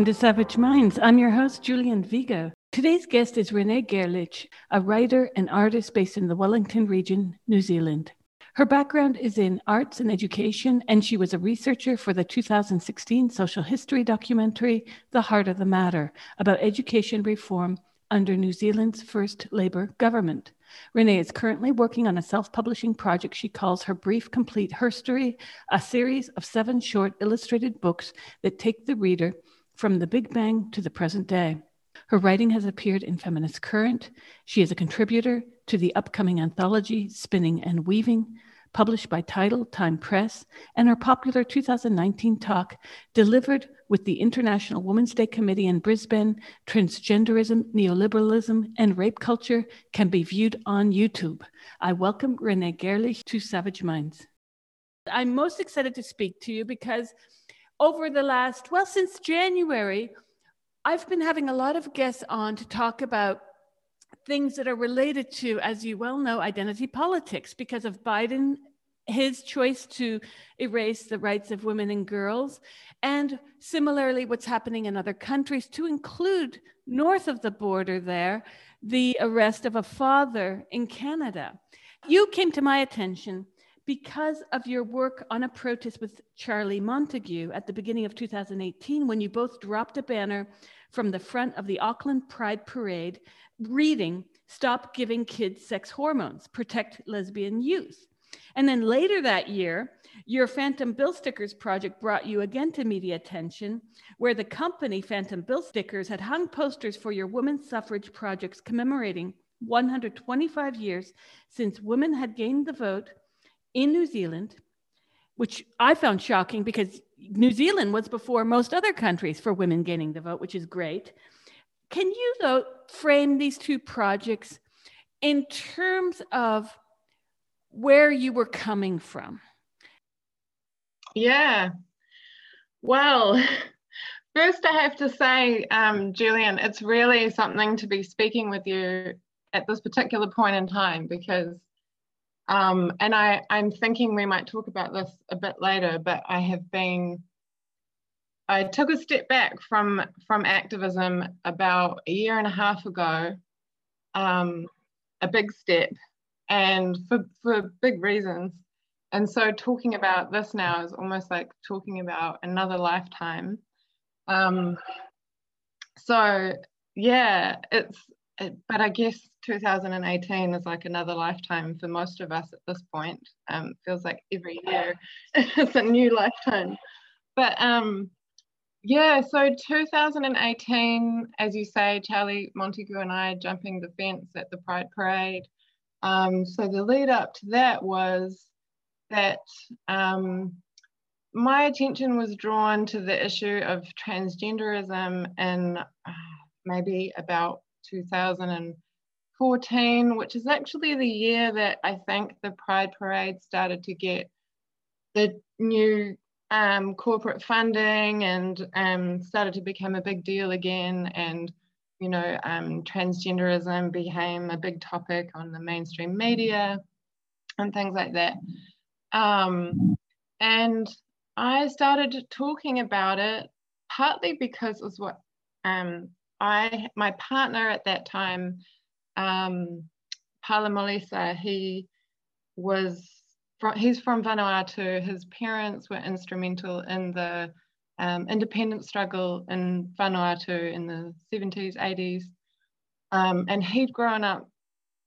Welcome to Savage Minds. I'm your host, Julian Vigo. Today's guest is Renee Gerlich, a writer and artist based in the Wellington region, New Zealand. Her background is in arts and education, and she was a researcher for the 2016 social history documentary, The Heart of the Matter, about education reform under New Zealand's first Labour government. Renee is currently working on a self publishing project she calls her Brief Complete Herstory, a series of seven short illustrated books that take the reader from the Big Bang to the present day. Her writing has appeared in Feminist Current. She is a contributor to the upcoming anthology Spinning and Weaving, published by Tidal Time Press, and her popular 2019 talk, delivered with the International Women's Day Committee in Brisbane, Transgenderism, Neoliberalism, and Rape Culture, can be viewed on YouTube. I welcome Renee Gerlich to Savage Minds. I'm most excited to speak to you because over the last, well, since January, I've been having a lot of guests on to talk about things that are related to, as you well know, identity politics because of Biden, his choice to erase the rights of women and girls, and similarly, what's happening in other countries, to include north of the border there, the arrest of a father in Canada. You came to my attention because of your work on a protest with Charlie Montague at the beginning of 2018, when you both dropped a banner from the front of the Auckland Pride Parade reading, Stop Giving Kids Sex Hormones, Protect Lesbian Youth. And then later that year, your Phantom Bill Stickers project brought you again to media attention, where the company Phantom Bill Stickers had hung posters for your women's suffrage projects commemorating 125 years since women had gained the vote in New Zealand, which I found shocking because New Zealand was before most other countries for women gaining the vote, which is great. Can you, though, frame these two projects in terms of where you were coming from? Yeah. Well, first, I have to say, um, Julian, it's really something to be speaking with you at this particular point in time because um, and I, I'm thinking we might talk about this a bit later, but I have been, I took a step back from, from activism about a year and a half ago, um, a big step, and for, for big reasons. And so talking about this now is almost like talking about another lifetime. Um, so yeah, it's but I guess 2018 is like another lifetime for most of us at this point. Um, feels like every year it's a new lifetime. But um, yeah, so 2018, as you say, Charlie Montague and I jumping the fence at the Pride Parade. Um, so the lead up to that was that um, my attention was drawn to the issue of transgenderism in uh, maybe about 2014, which is actually the year that I think the Pride Parade started to get the new um, corporate funding and um, started to become a big deal again. And, you know, um, transgenderism became a big topic on the mainstream media and things like that. Um, and I started talking about it partly because it was what um, I my partner at that time, um, Pala Molisa, he was from, he's from Vanuatu. His parents were instrumental in the um, independence struggle in Vanuatu in the 70s, 80s. Um, and he'd grown up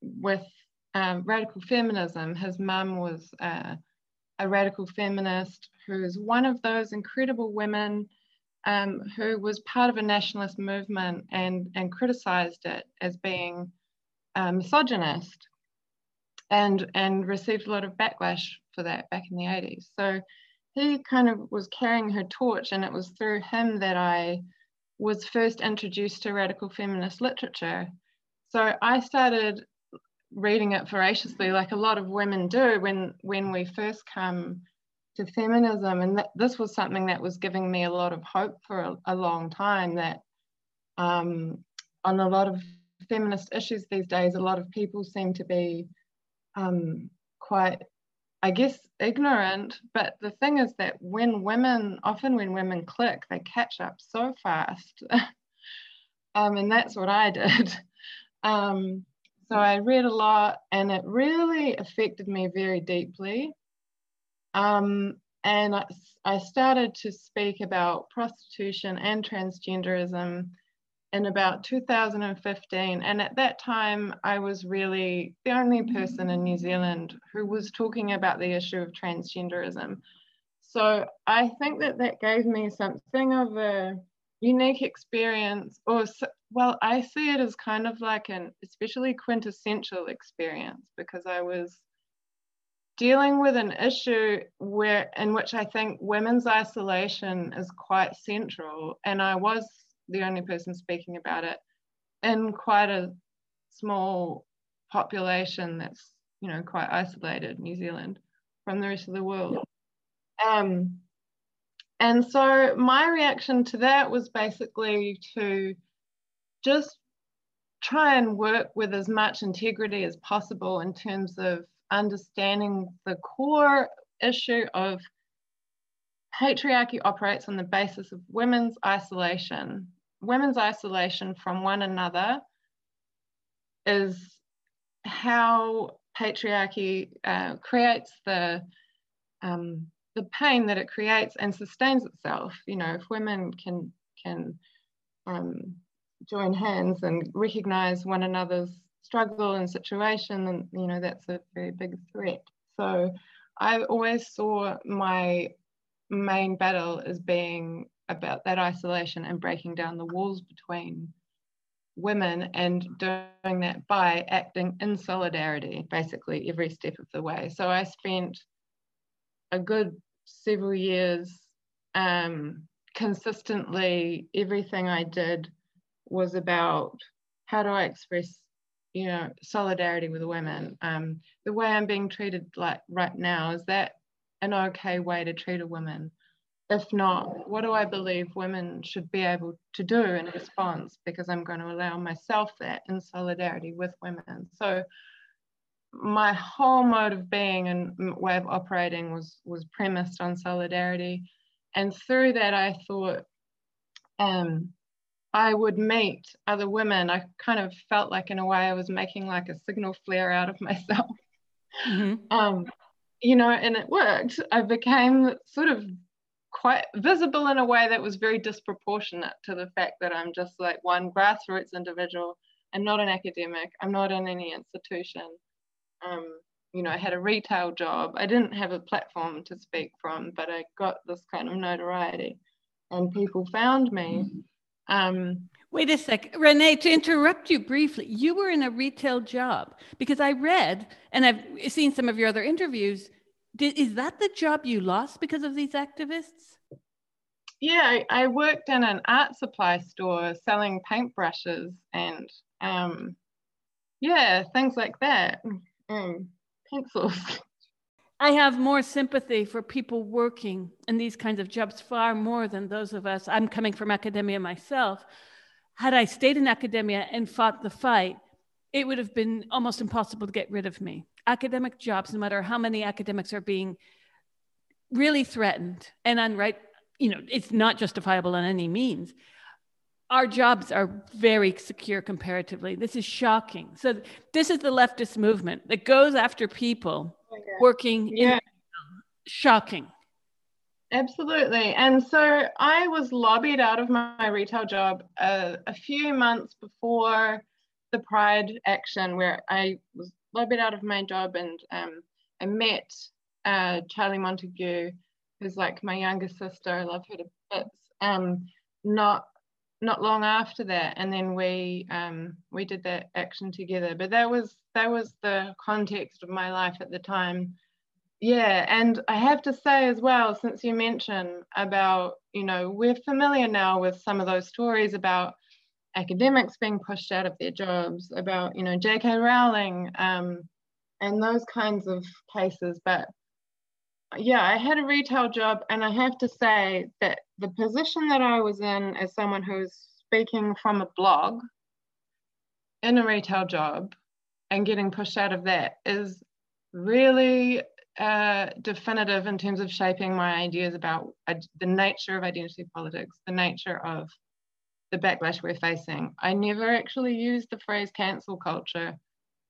with um, radical feminism. His mum was uh, a radical feminist who's one of those incredible women um, who was part of a nationalist movement and, and criticized it as being uh, misogynist and, and received a lot of backlash for that back in the 80s. So he kind of was carrying her torch, and it was through him that I was first introduced to radical feminist literature. So I started reading it voraciously, like a lot of women do when when we first come to feminism. And that, this was something that was giving me a lot of hope for a, a long time that um, on a lot of feminist issues these days, a lot of people seem to be um, quite I guess, ignorant. But the thing is that when women, often when women click, they catch up so fast. um, and that's what I did. Um, so I read a lot and it really affected me very deeply. Um, and I, I started to speak about prostitution and transgenderism in about 2015. And at that time, I was really the only person in New Zealand who was talking about the issue of transgenderism. So I think that that gave me something of a unique experience, or well, I see it as kind of like an especially quintessential experience because I was dealing with an issue where in which I think women's isolation is quite central, and I was the only person speaking about it in quite a small population that's you know quite isolated, New Zealand, from the rest of the world. Um, and so my reaction to that was basically to just try and work with as much integrity as possible in terms of understanding the core issue of patriarchy operates on the basis of women's isolation. Women's isolation from one another is how patriarchy uh, creates the um, the pain that it creates and sustains itself. You know, if women can can um, join hands and recognize one another's struggle and situation, then you know that's a very big threat. So I always saw my main battle as being about that isolation and breaking down the walls between women and doing that by acting in solidarity basically every step of the way. So I spent a good several years um, consistently everything I did was about how do I express you know solidarity with women um, the way i'm being treated like right now is that an okay way to treat a woman if not what do i believe women should be able to do in response because i'm going to allow myself that in solidarity with women so my whole mode of being and way of operating was was premised on solidarity and through that i thought um, I would meet other women, I kind of felt like, in a way, I was making like a signal flare out of myself. Mm-hmm. Um, you know, and it worked. I became sort of quite visible in a way that was very disproportionate to the fact that I'm just like one grassroots individual. I'm not an academic. I'm not in any institution. Um, you know, I had a retail job. I didn't have a platform to speak from, but I got this kind of notoriety, and people found me. Mm-hmm um, Wait a sec, Renee, to interrupt you briefly, you were in a retail job because I read and I've seen some of your other interviews. Did, is that the job you lost because of these activists? Yeah, I, I worked in an art supply store selling paintbrushes and um, yeah, things like that, mm, pencils. I have more sympathy for people working in these kinds of jobs far more than those of us. I'm coming from academia myself. Had I stayed in academia and fought the fight, it would have been almost impossible to get rid of me. Academic jobs, no matter how many academics are being really threatened and unright, you know, it's not justifiable on any means. Our jobs are very secure comparatively. This is shocking. So, this is the leftist movement that goes after people working yeah. shocking absolutely and so i was lobbied out of my retail job uh, a few months before the pride action where i was a little bit out of my job and um, i met uh, charlie montague who's like my younger sister. I love her to bits. Um, not not long after that and then we um, we did that action together. But that was that was the context of my life at the time. Yeah and i have to say as well since you mentioned about you know we're familiar now with some of those stories about academics being pushed out of their jobs about you know jk rowling um, and those kinds of cases. But yeah i had a retail job and i have to say that the position that i was in as someone who's speaking from a blog in a retail job and getting pushed out of that is really uh, definitive in terms of shaping my ideas about uh, the nature of identity politics, the nature of the backlash we're facing. I never actually used the phrase cancel culture.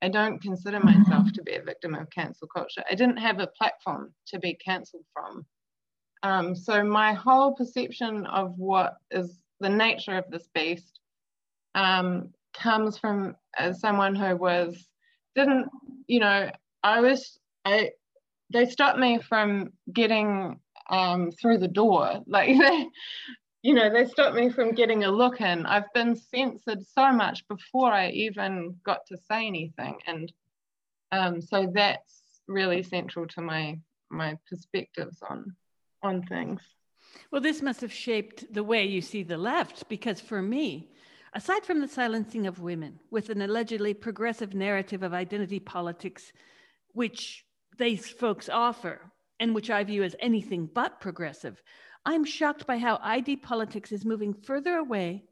I don't consider myself to be a victim of cancel culture. I didn't have a platform to be cancelled from. Um, so my whole perception of what is the nature of this beast um, comes from as someone who was didn't you know I was I they stopped me from getting um, through the door like they you know they stopped me from getting a look in. I've been censored so much before I even got to say anything. And um, so that's really central to my my perspectives on on things. Well, this must have shaped the way you see the left, because for me, aside from the silencing of women with an allegedly progressive narrative of identity politics, which these folks offer, and which I view as anything but progressive, I'm shocked by how ID politics is moving further away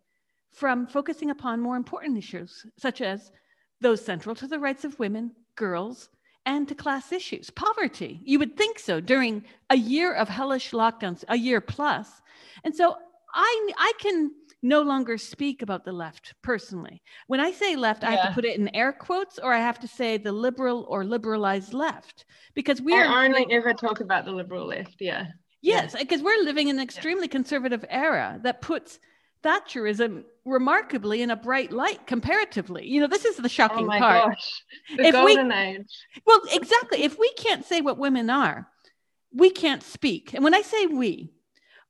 from focusing upon more important issues, such as those central to the rights of women, girls, and to class issues. Poverty, you would think so during a year of hellish lockdowns, a year plus. And so I, I can no longer speak about the left personally. When I say left, yeah. I have to put it in air quotes or I have to say the liberal or liberalized left because we are only ever talk about the liberal left. Yeah. Yes, because we're living in an extremely yeah. conservative era that puts Thatcherism remarkably in a bright light comparatively. You know, this is the shocking oh my part. Gosh. The if golden we, age. Well, exactly. If we can't say what women are, we can't speak. And when I say we,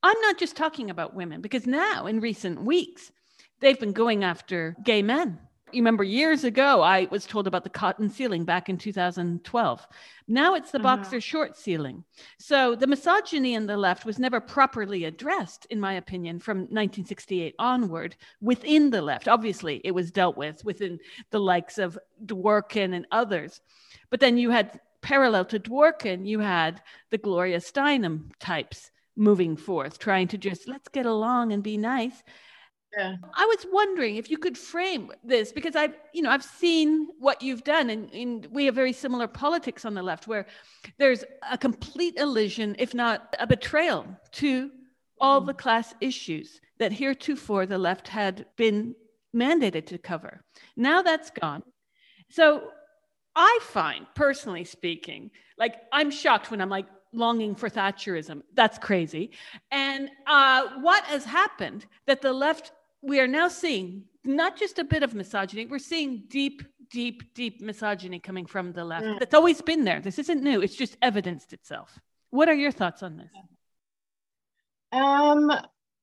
I'm not just talking about women because now in recent weeks, they've been going after gay men you remember years ago, I was told about the cotton ceiling back in 2012. Now it's the uh-huh. boxer short ceiling. So the misogyny in the left was never properly addressed, in my opinion, from 1968 onward within the left. Obviously, it was dealt with within the likes of Dworkin and others. But then you had, parallel to Dworkin, you had the Gloria Steinem types moving forth, trying to just let's get along and be nice. Yeah. I was wondering if you could frame this because I've, you know, I've seen what you've done and, and, we have very similar politics on the left where there's a complete elision, if not a betrayal to all mm. the class issues that heretofore the left had been mandated to cover. Now that's gone. So I find, personally speaking, like I'm shocked when I'm like, longing for Thatcherism. That's crazy. And uh, what has happened that the left we are now seeing not just a bit of misogyny, we're seeing deep, deep, deep misogyny coming from the left. Mm. That's always been there. This isn't new, it's just evidenced itself. What are your thoughts on this? Um,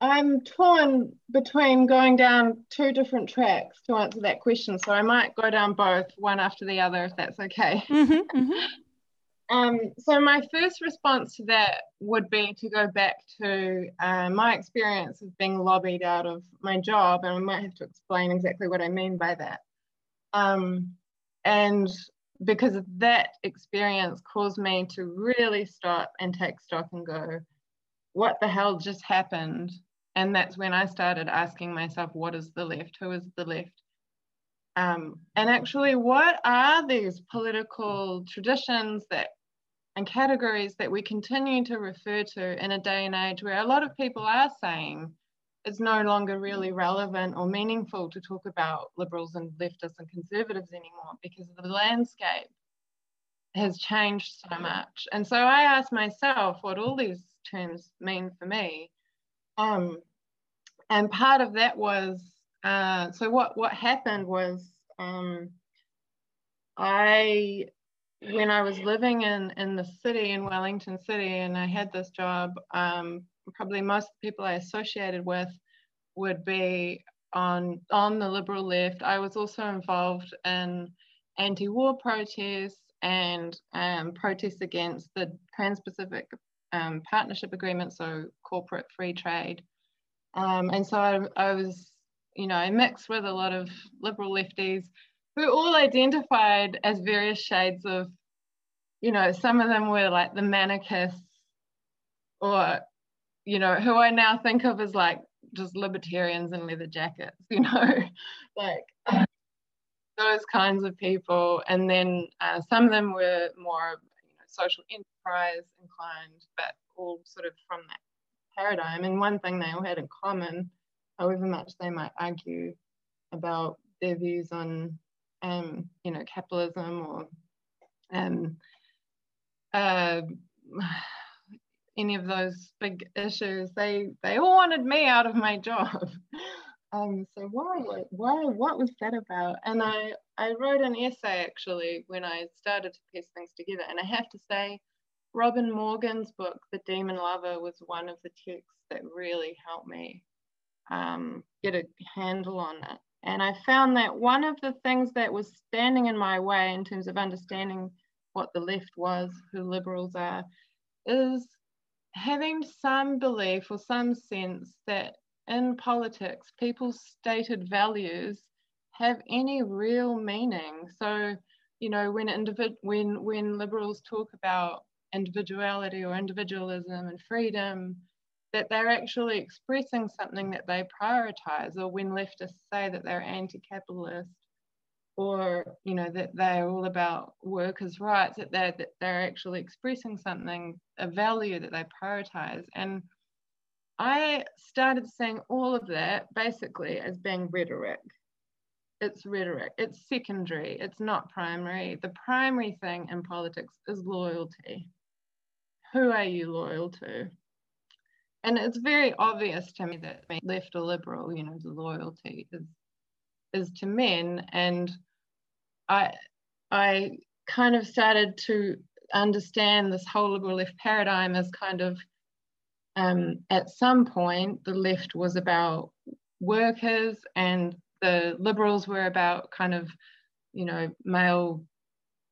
I'm torn between going down two different tracks to answer that question. So I might go down both, one after the other, if that's okay. Mm-hmm, mm-hmm. Um, so my first response to that would be to go back to uh, my experience of being lobbied out of my job, and I might have to explain exactly what I mean by that. Um, and because that experience caused me to really stop and take stock and go, what the hell just happened? And that's when I started asking myself, what is the left? Who is the left? Um, and actually, what are these political traditions that and categories that we continue to refer to in a day and age where a lot of people are saying it's no longer really relevant or meaningful to talk about liberals and leftists and conservatives anymore because the landscape has changed so much. And so I asked myself what all these terms mean for me. Um, and part of that was uh, so what what happened was um, I when I was living in in the city in Wellington City, and I had this job, um, probably most people I associated with would be on on the liberal left. I was also involved in anti-war protests and um, protests against the Trans-Pacific um, Partnership Agreement, so corporate free trade. Um, and so I, I was, you know, mixed with a lot of liberal lefties who all identified as various shades of, you know, some of them were like the manicus, or, you know, who I now think of as like just libertarians in leather jackets, you know, like those kinds of people. And then uh, some of them were more, you know, social enterprise inclined, but all sort of from that paradigm. And one thing they all had in common, however much they might argue about their views on, um, you know, capitalism or um, uh, any of those big issues, they they all wanted me out of my job. Um, so why, why, what was that about? And I, I wrote an essay actually when I started to piece things together. And I have to say, Robin Morgan's book, The Demon Lover, was one of the texts that really helped me um, get a handle on it. And I found that one of the things that was standing in my way in terms of understanding what the left was, who liberals are, is having some belief or some sense that in politics, people's stated values have any real meaning. So, you know, when individ- when when liberals talk about individuality or individualism and freedom, that they're actually expressing something that they prioritize, or when leftists say that they're anti-capitalist, or you know that they're all about workers' rights, that they're that they're actually expressing something, a value that they prioritize, and I started seeing all of that basically as being rhetoric. It's rhetoric, it's secondary, it's not primary. The primary thing in politics is loyalty. Who are you loyal to? And it's very obvious to me that left or liberal, you know, the loyalty is is to men. And I I kind of started to understand this whole liberal left paradigm as kind of um, at some point, the left was about workers and the liberals were about kind of, you know, male,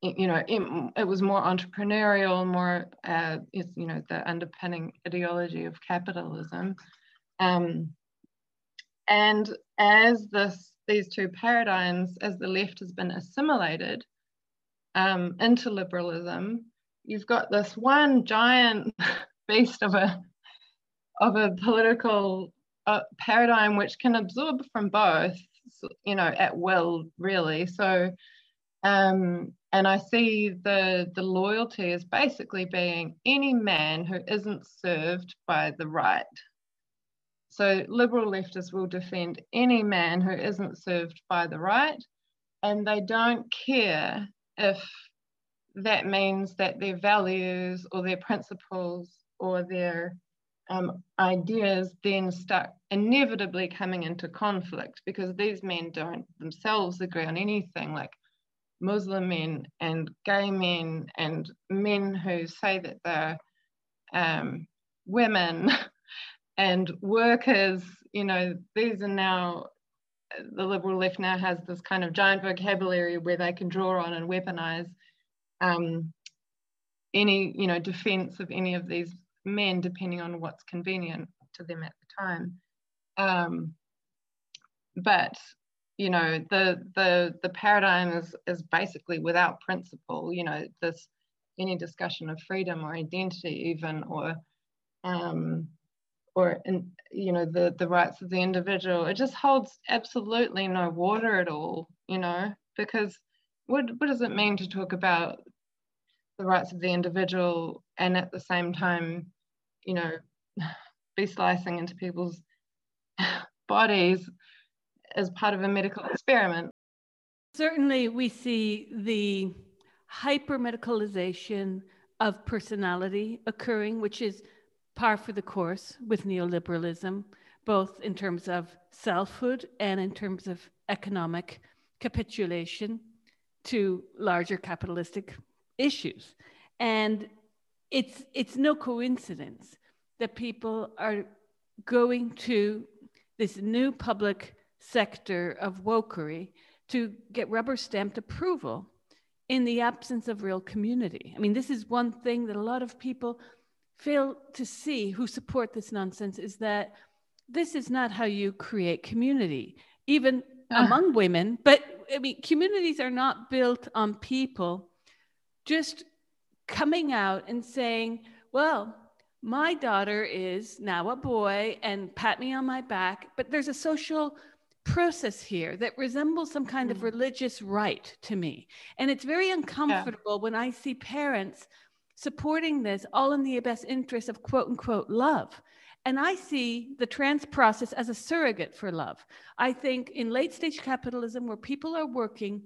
you know, it, it was more entrepreneurial, more, uh, you know, the underpinning ideology of capitalism. Um, and as this, these two paradigms, as the left has been assimilated um, into liberalism, you've got this one giant beast of a of a political uh, paradigm which can absorb from both, you know, at will, really. So, um, and I see the the loyalty as basically being any man who isn't served by the right. So liberal leftists will defend any man who isn't served by the right, and they don't care if that means that their values or their principles or their um, ideas then start inevitably coming into conflict because these men don't themselves agree on anything like Muslim men and gay men and men who say that they're um, women and workers, you know, these are now, the liberal left now has this kind of giant vocabulary where they can draw on and weaponize um, any, you know, defense of any of these men depending on what's convenient to them at the time. Um, but you know the the the paradigm is is basically without principle. You know this any discussion of freedom or identity even or um, or in, you know the the rights of the individual it just holds absolutely no water at all you know because what what does it mean to talk about the rights of the individual and at the same time you know, be slicing into people's bodies as part of a medical experiment. Certainly, we see the hyper medicalization of personality occurring, which is par for the course with neoliberalism, both in terms of selfhood and in terms of economic capitulation to larger capitalistic issues. And it's it's no coincidence that people are going to this new public sector of wokery to get rubber stamped approval in the absence of real community. I mean, this is one thing that a lot of people fail to see who support this nonsense is that this is not how you create community, even uh. among women. But I mean, communities are not built on people just coming out and saying, well, my daughter is now a boy and pat me on my back, but there's a social process here that resembles some kind mm. of religious rite to me. And it's very uncomfortable yeah. when I see parents supporting this all in the best interest of quote unquote love. And I see the trans process as a surrogate for love. I think in late stage capitalism, where people are working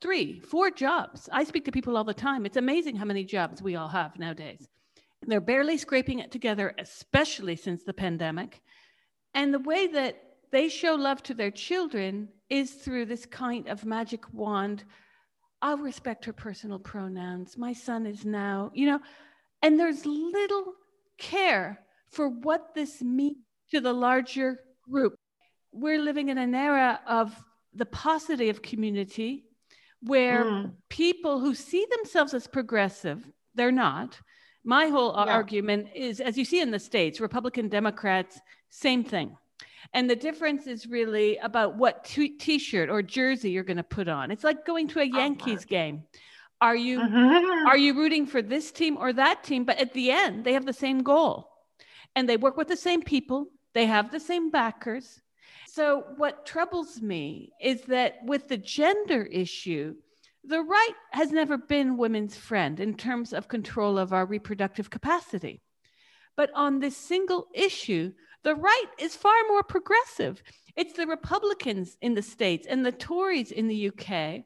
three, four jobs, I speak to people all the time. It's amazing how many jobs we all have nowadays. They're barely scraping it together, especially since the pandemic. And the way that they show love to their children is through this kind of magic wand. I'll respect her personal pronouns. My son is now, you know, and there's little care for what this means to the larger group. We're living in an era of the paucity of community where mm. people who see themselves as progressive, they're not. My whole yeah. argument is, as you see in the States, Republican Democrats, same thing. And the difference is really about what t shirt or jersey you're going to put on. It's like going to a oh, Yankees game. Are you mm-hmm. are you rooting for this team or that team? But at the end, they have the same goal, and they work with the same people. They have the same backers. So what troubles me is that with the gender issue, the right has never been women's friend in terms of control of our reproductive capacity. But on this single issue, the right is far more progressive. It's the Republicans in the States and the Tories in the UK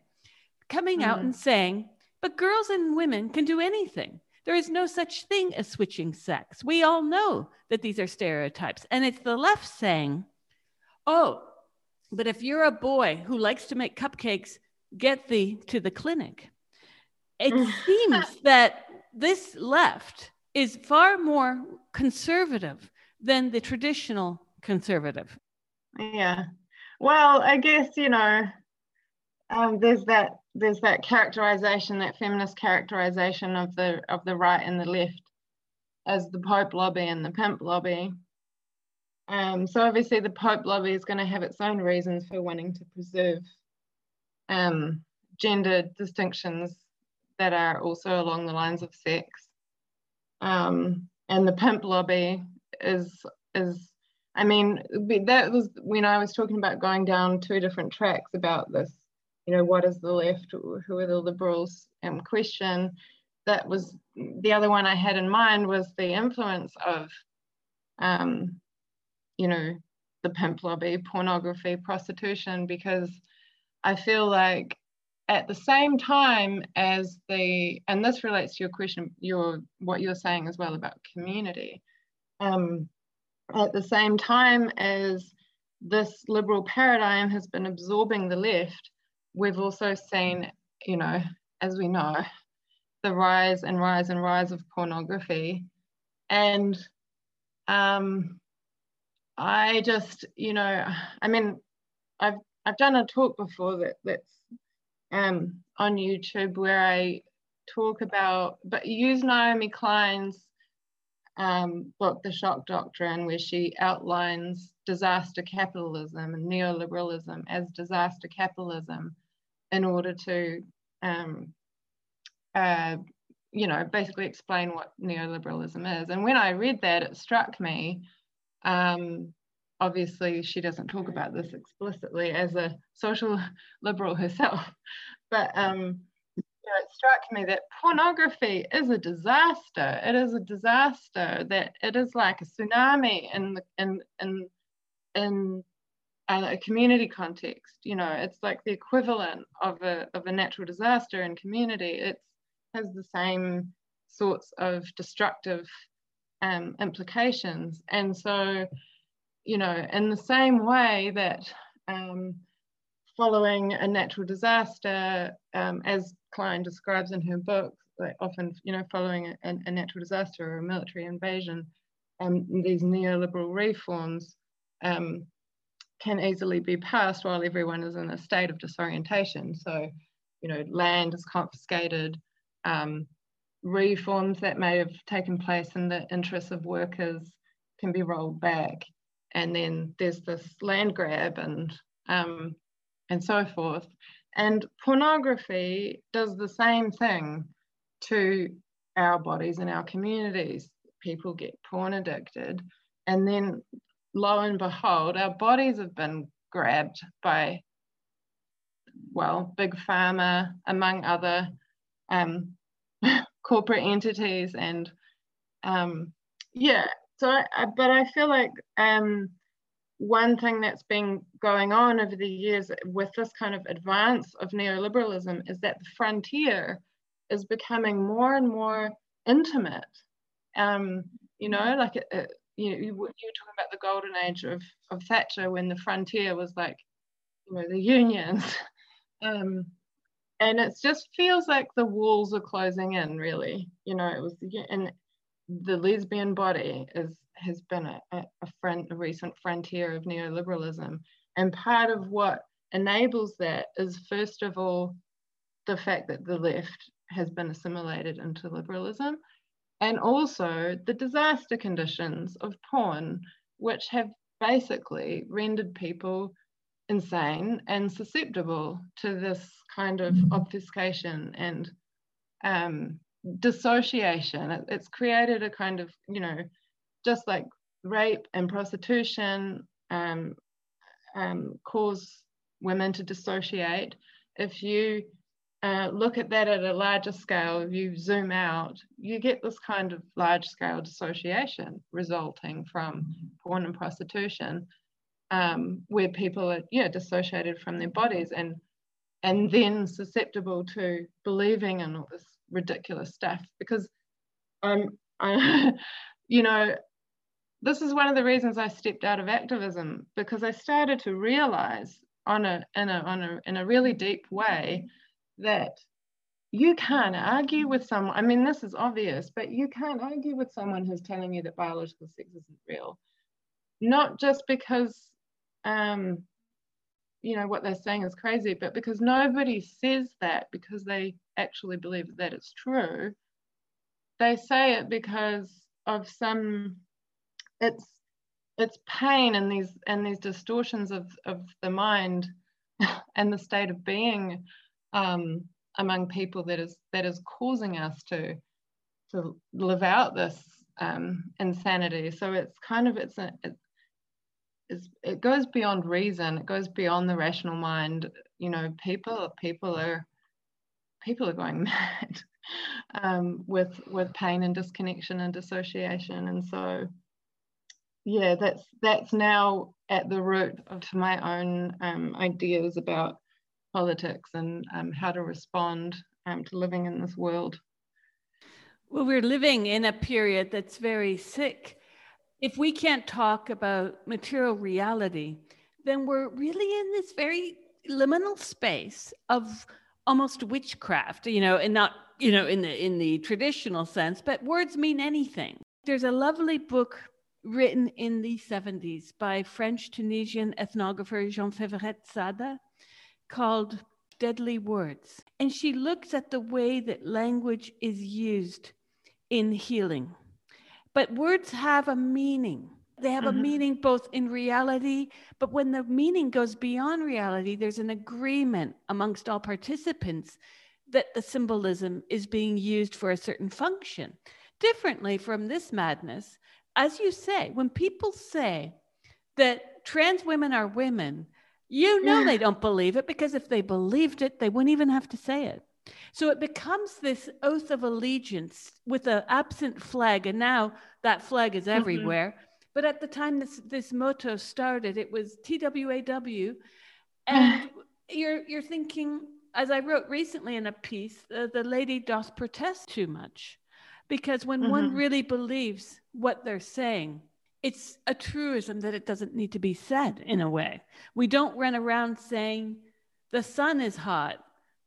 coming out mm. and saying, but girls and women can do anything. There is no such thing as switching sex. We all know that these are stereotypes. And it's the left saying, oh, but if you're a boy who likes to make cupcakes, get thee to the clinic. It seems that this left is far more conservative than the traditional conservative. Yeah. Well, I guess, you know, um, there's that there's that characterization, that feminist characterization of the of the right and the left as the Pope lobby and the pimp lobby. Um, so obviously the Pope lobby is going to have its own reasons for wanting to preserve um, gender distinctions that are also along the lines of sex. Um, and the pimp lobby is is I mean that was when I was talking about going down two different tracks about this. You know, what is the left? Who are the liberals? Um, question. That was the other one I had in mind was the influence of, um, you know, the pimp lobby, pornography, prostitution, because I feel like at the same time as the and this relates to your question your what you're saying as well about community um, at the same time as this liberal paradigm has been absorbing the left, we've also seen, you know, as we know, the rise and rise and rise of pornography. And um, I just, you know, I mean, I've I've done a talk before that that's um, on YouTube where I talk about, but use Naomi Klein's um, book, The Shock Doctrine, where she outlines disaster capitalism and neoliberalism as disaster capitalism in order to, um, uh, you know, basically explain what neoliberalism is. And when I read that, it struck me. Um, obviously, she doesn't talk about this explicitly as a social liberal herself, but um, know, it struck me that pornography is a disaster. It is a disaster that it is like a tsunami in the, in in in a community context. You know, it's like the equivalent of a of a natural disaster in community. It has the same sorts of destructive um, implications, and so you know, in the same way that um, following a natural disaster, um, as Klein describes in her book, like often, you know, following a, a natural disaster or a military invasion, um, these neoliberal reforms um, can easily be passed while everyone is in a state of disorientation. So, you know, land is confiscated, um, reforms that may have taken place in the interests of workers can be rolled back. And then there's this land grab and um, and so forth. And pornography does the same thing to our bodies and our communities. People get porn addicted, and then lo and behold, our bodies have been grabbed by, well, big pharma, among other um, corporate entities and um, yeah. So, I, but I feel like um, one thing that's been going on over the years with this kind of advance of neoliberalism is that the frontier is becoming more and more intimate. Um, you know, like it, it, you, you, you were talking about the golden age of, of Thatcher when the frontier was like, you know, the unions. um, and it just feels like the walls are closing in, really. You know, it was, and the lesbian body is has been a, a, friend, a recent frontier of neoliberalism. And part of what enables that is, first of all, the fact that the left has been assimilated into liberalism, and also the disaster conditions of porn, which have basically rendered people insane and susceptible to this kind of obfuscation and um, dissociation. It, it's created a kind of, you know, just like rape and prostitution um, um, cause women to dissociate. If you uh, look at that at a larger scale, if you zoom out, you get this kind of large scale dissociation resulting from porn and prostitution, um, where people are yeah dissociated from their bodies and and then susceptible to believing in all this ridiculous stuff. Because I'm, I, you know, this is one of the reasons I stepped out of activism because I started to realize on a in a on a in a really deep way that you can't argue with someone. I mean, this is obvious, but you can't argue with someone who's telling you that biological sex isn't real. Not just because, um, you know, what they're saying is crazy, but because nobody says that because they actually believe that it's true. They say it because of some, it's it's pain and these and these distortions of, of the mind and the state of being um, among people that is that is causing us to to live out this um, insanity. So it's kind of it's a it, it's, it goes beyond reason. It goes beyond the rational mind. You know, people people are people are going mad um, with with pain and disconnection and dissociation. And so, yeah, that's that's now at the root of my own um, ideas about politics and um, how to respond um, to living in this world. Well, we're living in a period that's very sick. If we can't talk about material reality, then we're really in this very liminal space of almost witchcraft, you know, and not, you know, in the in the traditional sense, but words mean anything. There's a lovely book written in the 70s by French Tunisian ethnographer Jeanne Favret-Saada called Deadly Words. And she looks at the way that language is used in healing. But words have a meaning. They have mm-hmm. a meaning both in reality, but when the meaning goes beyond reality, there's an agreement amongst all participants that the symbolism is being used for a certain function. Differently from this madness, as you say, when people say that trans women are women, you know they don't believe it because if they believed it, they wouldn't even have to say it. So it becomes this oath of allegiance with an absent flag, and now that flag is mm-hmm. everywhere. Mm-hmm. But at the time this this motto started, it was TWAW, and you're you're thinking, as I wrote recently in a piece, uh, the lady doth protest too much, because when mm-hmm. one really believes what they're saying, it's a truism that it doesn't need to be said in a way. We don't run around saying the sun is hot,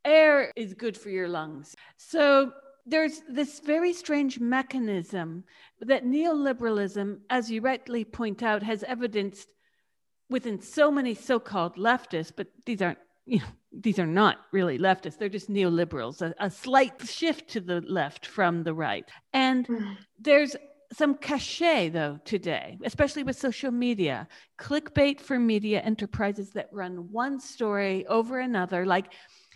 air is good for your lungs. So there's this very strange mechanism that neoliberalism, as you rightly point out, has evidenced within so many so-called leftists, but these aren't you know, these are not really leftists. They're just neoliberals, a, a slight shift to the left from the right. And mm. there's some cachet though today, especially with social media, clickbait for media enterprises that run one story over another. Like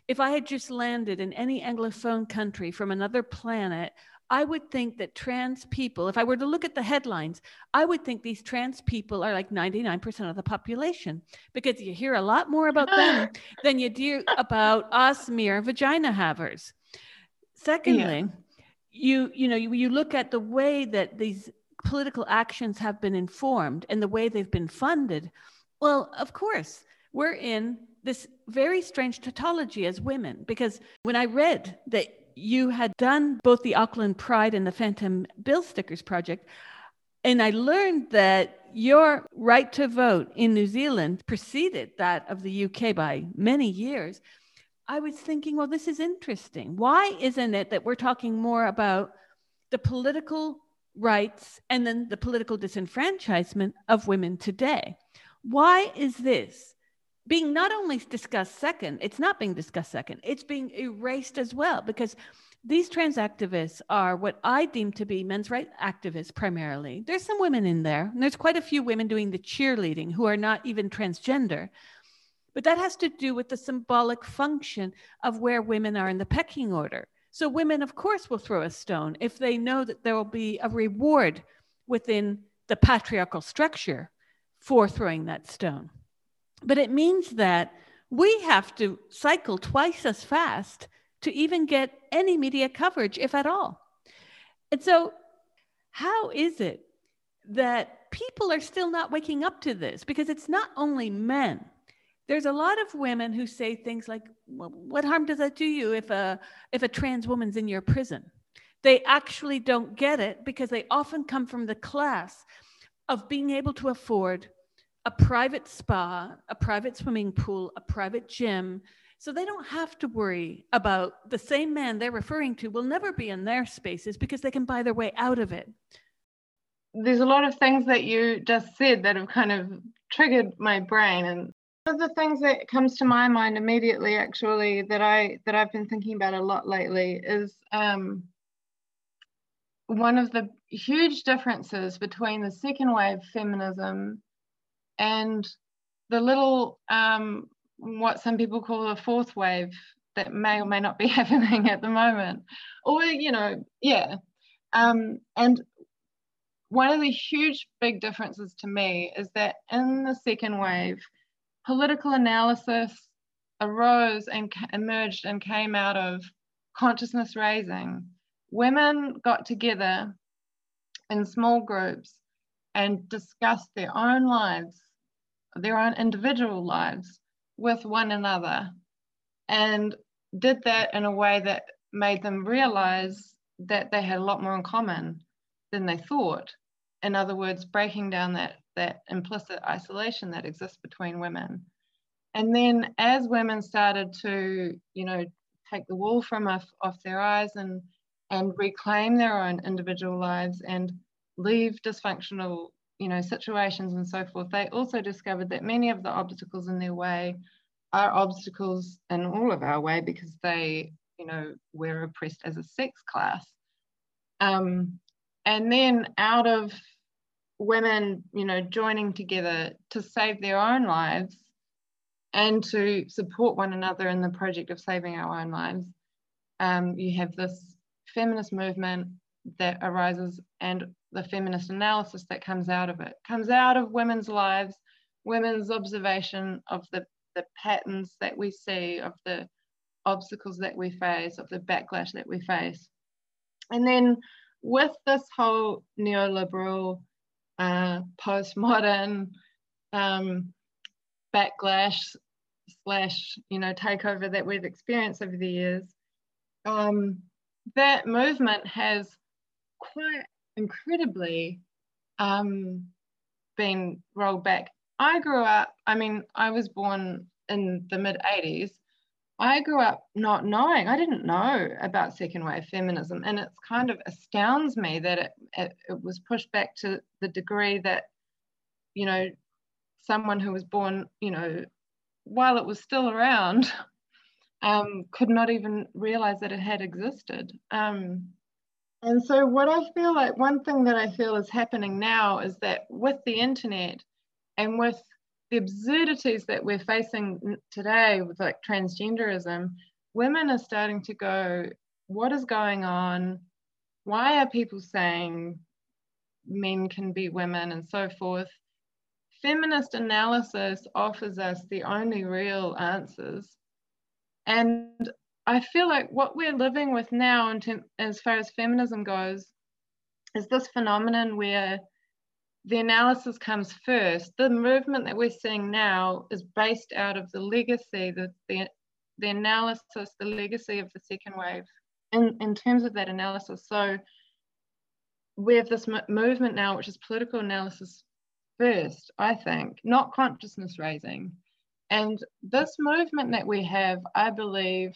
if I had just landed in any Anglophone country from another planet, I would think that trans people, if I were to look at the headlines, I would think these trans people are like 99% of the population because you hear a lot more about them than you do about us mere vagina havers. Secondly, yeah you you know you, you look at the way that these political actions have been informed and the way they've been funded well of course we're in this very strange tautology as women because when i read that you had done both the auckland pride and the phantom bill stickers project and i learned that your right to vote in new zealand preceded that of the uk by many years I was thinking, well, this is interesting. Why isn't it that we're talking more about the political rights and then the political disenfranchisement of women today? Why is this being not only discussed second, it's not being discussed second, it's being erased as well because these trans activists are what I deem to be men's rights activists primarily. There's some women in there, and there's quite a few women doing the cheerleading who are not even transgender. But that has to do with the symbolic function of where women are in the pecking order. So women, of course, will throw a stone if they know that there will be a reward within the patriarchal structure for throwing that stone. But it means that we have to cycle twice as fast to even get any media coverage, if at all. And so, how is it that people are still not waking up to this? Because it's not only men there's a lot of women who say things like what harm does that do you if a if a trans woman's in your prison they actually don't get it because they often come from the class of being able to afford a private spa a private swimming pool a private gym. So they don't have to worry about the same man they're referring to will never be in their spaces because they can buy their way out of it. There's a lot of things that you just said that have kind of triggered my brain. And one of the things that comes to my mind immediately, actually, that I that I've been thinking about a lot lately is um, one of the huge differences between the second wave feminism and the little um, what some people call the fourth wave that may or may not be happening at the moment, or you know, yeah. Um, and one of the huge big differences to me is that in the second wave political analysis arose and emerged and came out of consciousness raising. Women got together in small groups and discussed their own lives, their own individual lives with one another, and did that in a way that made them realize that they had a lot more in common than they thought. In other words, breaking down that that implicit isolation that exists between women. And then as women started to, you know, take the wool from off, off their eyes and and reclaim their own individual lives and leave dysfunctional, you know, situations and so forth, they also discovered that many of the obstacles in their way are obstacles in all of our way because they, you know, we're oppressed as a sex class. Um, and then out of women, you know, joining together to save their own lives and to support one another in the project of saving our own lives. Um, you have this feminist movement that arises and the feminist analysis that comes out of it comes out of women's lives, women's observation of the, the patterns that we see, of the obstacles that we face, of the backlash that we face. And then with this whole neoliberal uh, postmodern um, backlash slash you know takeover that we've experienced over the years um, that movement has quite incredibly um, been rolled back i grew up i mean i was born in the mid 80s I grew up not knowing, I didn't know about second wave feminism. And it's kind of astounds me that it, it, it, was pushed back to the degree that, you know, someone who was born, you know, while it was still around, um, could not even realize that it had existed. Um, and so, what I feel like, one thing that I feel is happening now is that with the internet and with the absurdities that we're facing today with like transgenderism, women are starting to go, what is going on? Why are people saying men can be women and so forth? Feminist analysis offers us the only real answers. And I feel like what we're living with now, in term, as far as feminism goes, is this phenomenon where the analysis comes first. The movement that we're seeing now is based out of the legacy, the, the, the analysis, the legacy of the second wave in, in terms of that analysis. So we have this movement now, which is political analysis first, I think, not consciousness raising. And this movement that we have, I believe,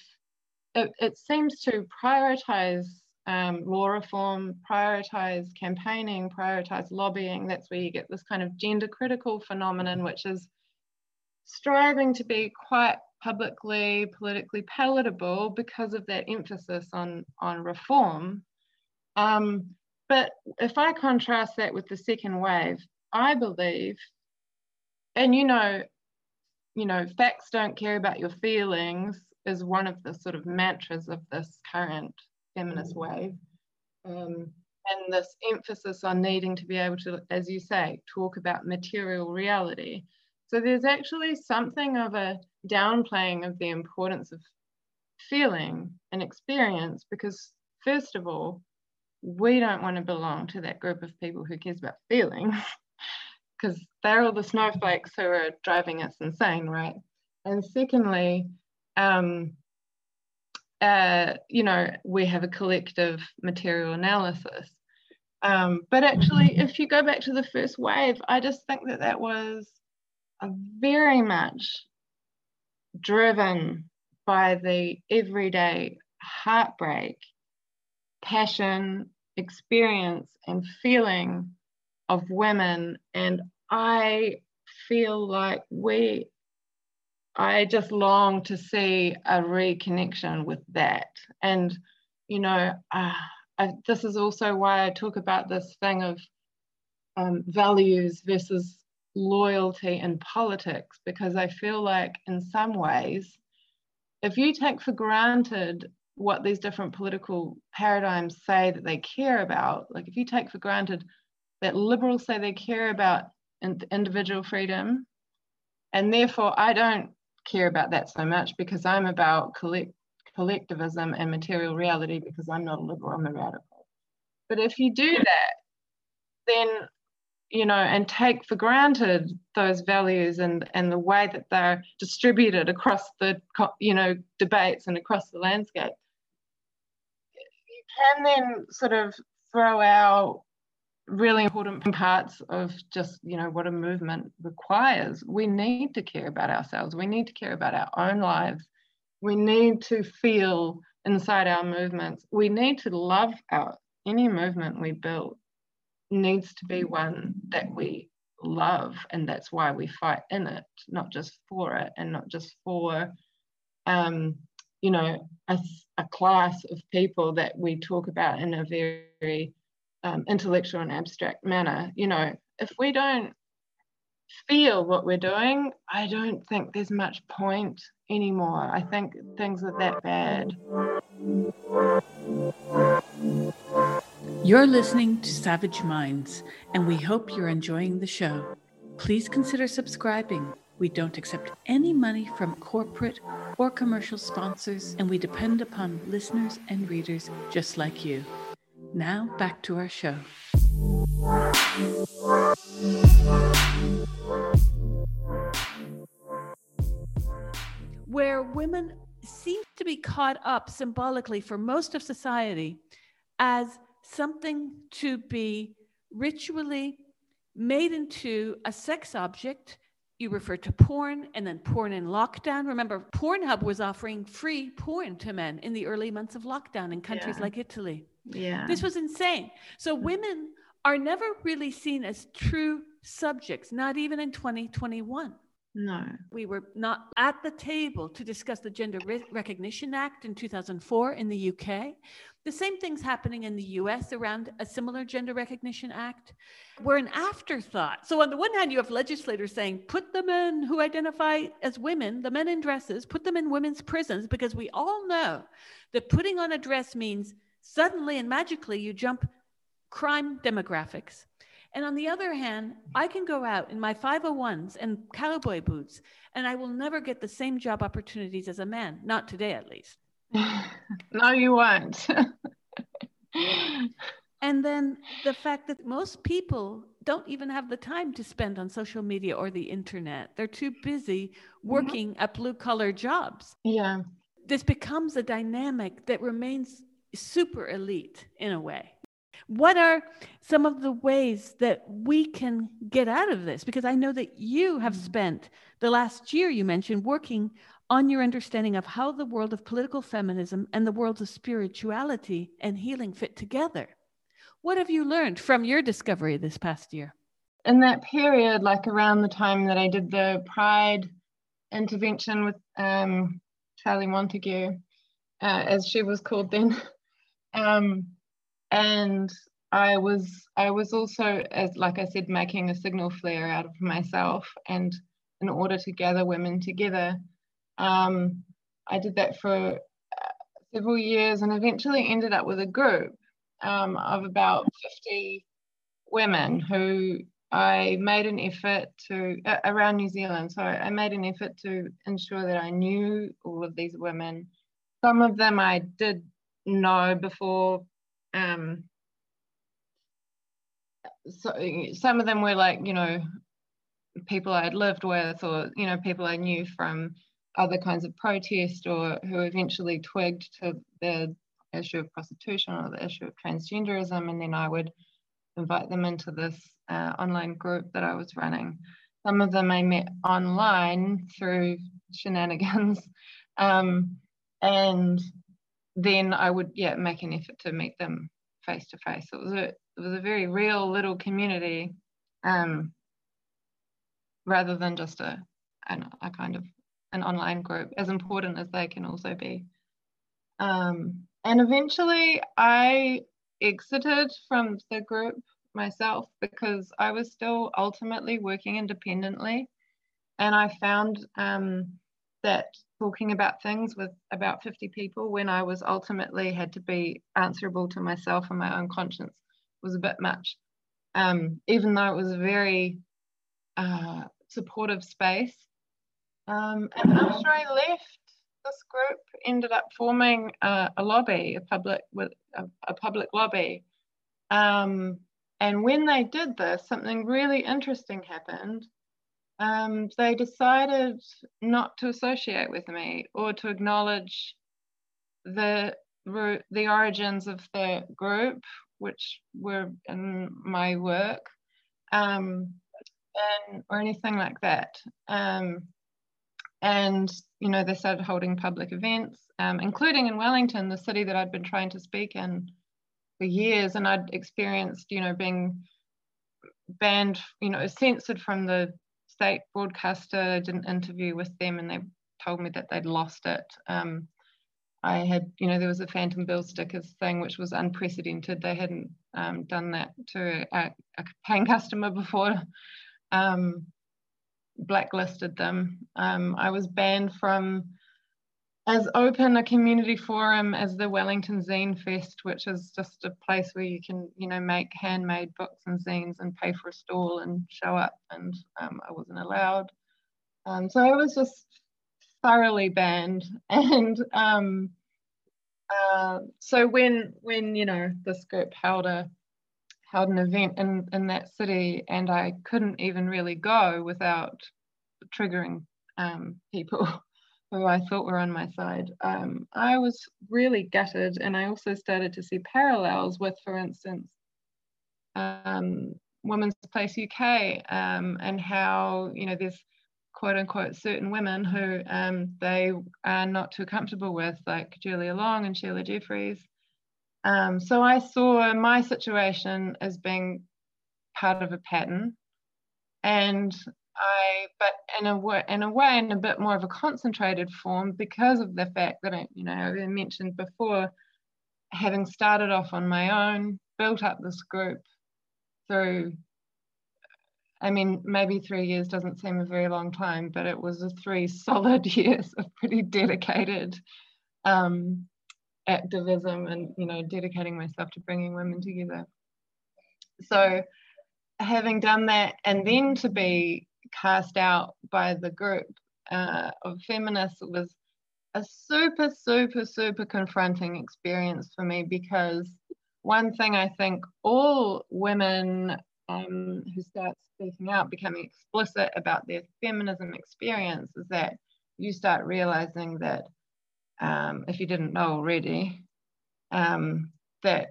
it, it seems to prioritize um, law reform, prioritize campaigning, prioritize lobbying. That's where you get this kind of gender critical phenomenon, which is striving to be quite publicly, politically palatable because of that emphasis on, on reform. Um, but if I contrast that with the second wave, I believe, and you know, you know, facts don't care about your feelings is one of the sort of mantras of this current feminist mm. wave. Um, and this emphasis on needing to be able to, as you say, talk about material reality. So there's actually something of a downplaying of the importance of feeling and experience because, first of all, we don't want to belong to that group of people who cares about feelings because they're all the snowflakes who are driving us insane, right? And secondly, um, uh, you know, we have a collective material analysis. Um, but actually, if you go back to the first wave, I just think that that was very much driven by the everyday heartbreak, passion, experience, and feeling of women. And I feel like we I just long to see a reconnection with that. And, you know, uh, I, this is also why I talk about this thing of um, values versus loyalty in politics, because I feel like in some ways, if you take for granted what these different political paradigms say that they care about, like if you take for granted that liberals say they care about individual freedom, and therefore I don't care about that so much because I'm about collect, collectivism and material reality because I'm not a liberal, I'm a radical. But if you do that, then you know, and take for granted those values and and the way that they're distributed across the you know debates and across the landscape, you can then sort of throw out really important parts of just you know what a movement requires. We need to care about ourselves. We need to care about our own lives. We need to feel inside our movements. We need to love our any movement we build needs to be one that we love and that's why we fight in it not just for it and not just for um, you know a, a class of people that we talk about in a very um, intellectual and abstract manner. You know, if we don't feel what we're doing, I don't think there's much point anymore. I think things are that bad. You're listening to Savage Minds, and we hope you're enjoying the show. Please consider subscribing. We don't accept any money from corporate or commercial sponsors, and we depend upon listeners and readers just like you. Now back to our show. Where women seem to be caught up symbolically for most of society as something to be ritually made into a sex object you refer to porn and then porn in lockdown. Remember, Pornhub was offering free porn to men in the early months of lockdown in countries yeah. like Italy. Yeah. This was insane. So mm. women are never really seen as true subjects, not even in 2021. No. We were not at the table to discuss the Gender Re- Recognition Act in 2004 in the UK. The same thing's happening in the US around a similar Gender Recognition Act. We're an afterthought. So, on the one hand, you have legislators saying, put the men who identify as women, the men in dresses, put them in women's prisons, because we all know that putting on a dress means suddenly and magically you jump crime demographics. And on the other hand, I can go out in my 501s and cowboy boots, and I will never get the same job opportunities as a man, not today at least. no, you won't. and then the fact that most people don't even have the time to spend on social media or the internet. They're too busy mm-hmm. working mm-hmm. at blue collar jobs. Yeah. This becomes a dynamic that remains super elite in a way. What are some of the ways that we can get out of this? Because I know that you have mm-hmm. spent the last year, you mentioned, working on your understanding of how the world of political feminism and the worlds of spirituality and healing fit together. What have you learned from your discovery this past year? In that period, like around the time that I did the Pride intervention with um, Charlie Montague, uh, as she was called then, um, and I was I was also, as like I said, making a signal flare out of myself, and in order to gather women together, um, I did that for uh, several years, and eventually ended up with a group um, of about 50 women who I made an effort to uh, around New Zealand. So I made an effort to ensure that I knew all of these women. Some of them I did know before. Um, so some of them were like you know people I had lived with, or you know people I knew from other kinds of protest, or who eventually twigged to the issue of prostitution or the issue of transgenderism, and then I would invite them into this uh, online group that I was running. Some of them I met online through shenanigans, um, and then I would yeah make an effort to meet them face to face. It was a it was a very real little community, um, rather than just a, a a kind of an online group, as important as they can also be. Um, and eventually I exited from the group myself because I was still ultimately working independently. And I found um, that talking about things with about 50 people when I was ultimately had to be answerable to myself and my own conscience was a bit much. Um, even though it was a very uh, supportive space. Um, and after I left, this group ended up forming a, a lobby, a public with a, a public lobby. Um, and when they did this, something really interesting happened. Um, they decided not to associate with me or to acknowledge the the origins of the group, which were in my work, um, and or anything like that. Um, and you know they started holding public events um, including in wellington the city that i'd been trying to speak in for years and i'd experienced you know being banned you know censored from the state broadcaster I did an interview with them and they told me that they'd lost it um, i had you know there was a Phantom Billstickers thing which was unprecedented they hadn't um, done that to a, a paying customer before um, blacklisted them. Um, I was banned from as open a community forum as the Wellington Zine Fest, which is just a place where you can, you know, make handmade books and zines and pay for a stall and show up, and um, I wasn't allowed. Um, so I was just thoroughly banned, and um, uh, so when when you know this group held a held an event in, in that city and I couldn't even really go without triggering um, people who I thought were on my side. Um, I was really gutted and I also started to see parallels with, for instance, um, Women's Place UK um, and how, you know, there's quote unquote certain women who um, they are not too comfortable with, like Julia Long and Sheila Jeffreys. Um, so I saw my situation as being part of a pattern. And I, but in a way, in a way, in a bit more of a concentrated form, because of the fact that I, you know, I mentioned before, having started off on my own, built up this group through. I mean, maybe three years doesn't seem a very long time, but it was three solid years of pretty dedicated um, activism and you know dedicating myself to bringing women together so having done that and then to be cast out by the group uh, of feminists was a super, super, super confronting experience for me because one thing I think all women um, who start speaking out, becoming explicit about their feminism experience, is that you start realizing that um, if you didn't know already, um, that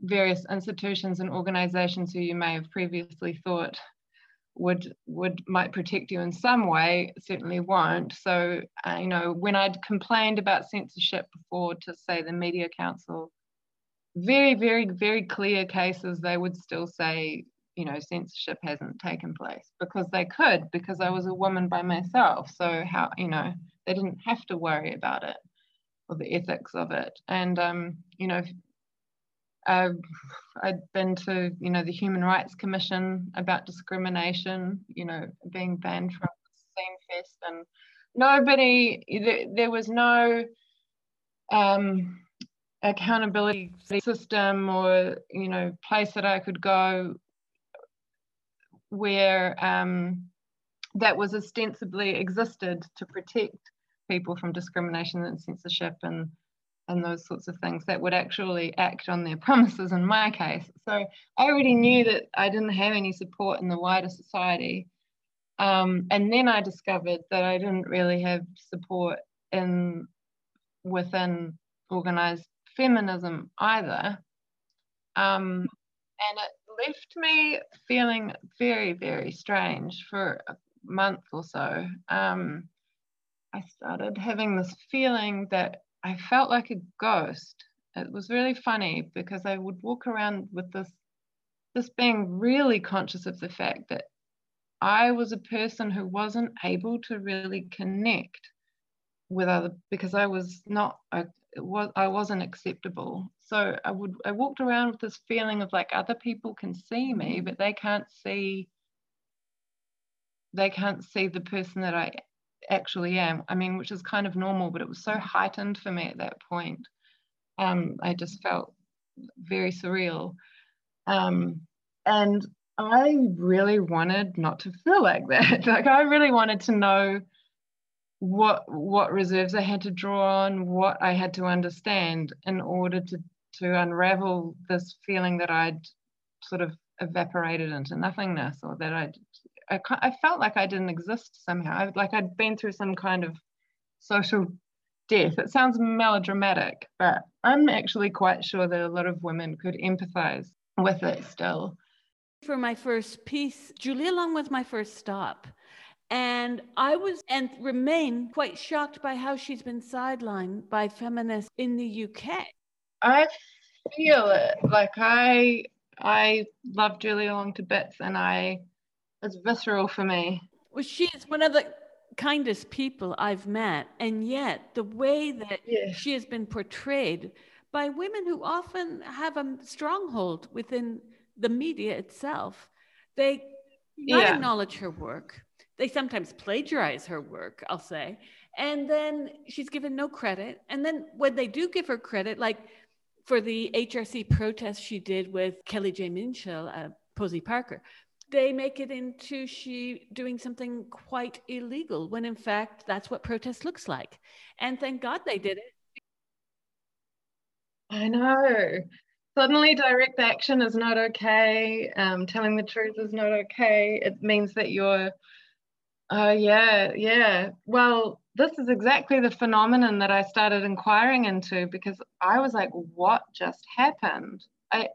various institutions and organizations who you may have previously thought would would might protect you in some way certainly won't. So uh, you know when i'd complained about censorship before to say the media council very very very clear cases they would still say you know censorship hasn't taken place because they could because i was a woman by myself. So how you know they didn't have to worry about it or the ethics of it. And um you know uh, I'd been to, you know, the Human Rights Commission about discrimination, you know, being banned from Zine Fest, and nobody, there, there was no um, accountability system or, you know, place that I could go where um, that was ostensibly existed to protect people from discrimination and censorship and and those sorts of things that would actually act on their promises in my case. So I already knew that I didn't have any support in the wider society. Um, and then I discovered that I didn't really have support in within organized feminism either. Um, and it left me feeling very, very strange for a month or so. Um, I started having this feeling that I felt like a ghost. It was really funny because I would walk around with this, this being really conscious of the fact that I was a person who wasn't able to really connect with other because I was not I was I wasn't acceptable. So I would I walked around with this feeling of like other people can see me, but they can't see they can't see the person that I actually am. I mean, which is kind of normal, but it was so heightened for me at that point. Um, I just felt very surreal. Um, and I really wanted not to feel like that. like I really wanted to know what what reserves I had to draw on, what I had to understand in order to to unravel this feeling that I'd sort of evaporated into nothingness or that I'd I, I felt like I didn't exist somehow. Like I'd been through some kind of social death. It sounds melodramatic, but I'm actually quite sure that a lot of women could empathize with it still. For my first piece, Julia Long was my first stop. And I was and remain quite shocked by how she's been sidelined by feminists in the UK. I feel it. Like I I love Julia Long to bits and I it's visceral for me. Well, she is one of the kindest people I've met. And yet, the way that yeah. she has been portrayed by women who often have a stronghold within the media itself, they not yeah. acknowledge her work. They sometimes plagiarize her work, I'll say. And then she's given no credit. And then when they do give her credit, like for the HRC protest she did with Kellie-Jay Minshull, uh, Posie Parker, they make it into she doing something quite illegal when in fact that's what protest looks like. And thank God they did it. I know. Suddenly, direct action is not okay. Um, telling the truth is not okay. It means that you're, oh, uh, yeah, yeah. Well, this is exactly the phenomenon that I started inquiring into because I was like, what just happened? I,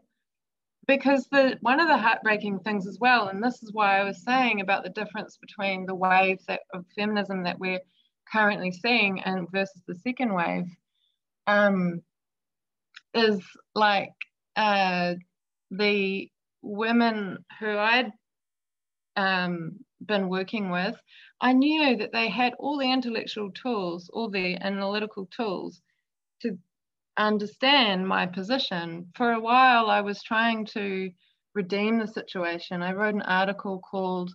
because the one of the heartbreaking things as well, and this is why I was saying about the difference between the wave that, of feminism that we're currently seeing and versus the second wave, um, is like uh, the women who I'd um, been working with, I knew that they had all the intellectual tools, all the analytical tools to understand my position. For a while, I was trying to redeem the situation. I wrote an article called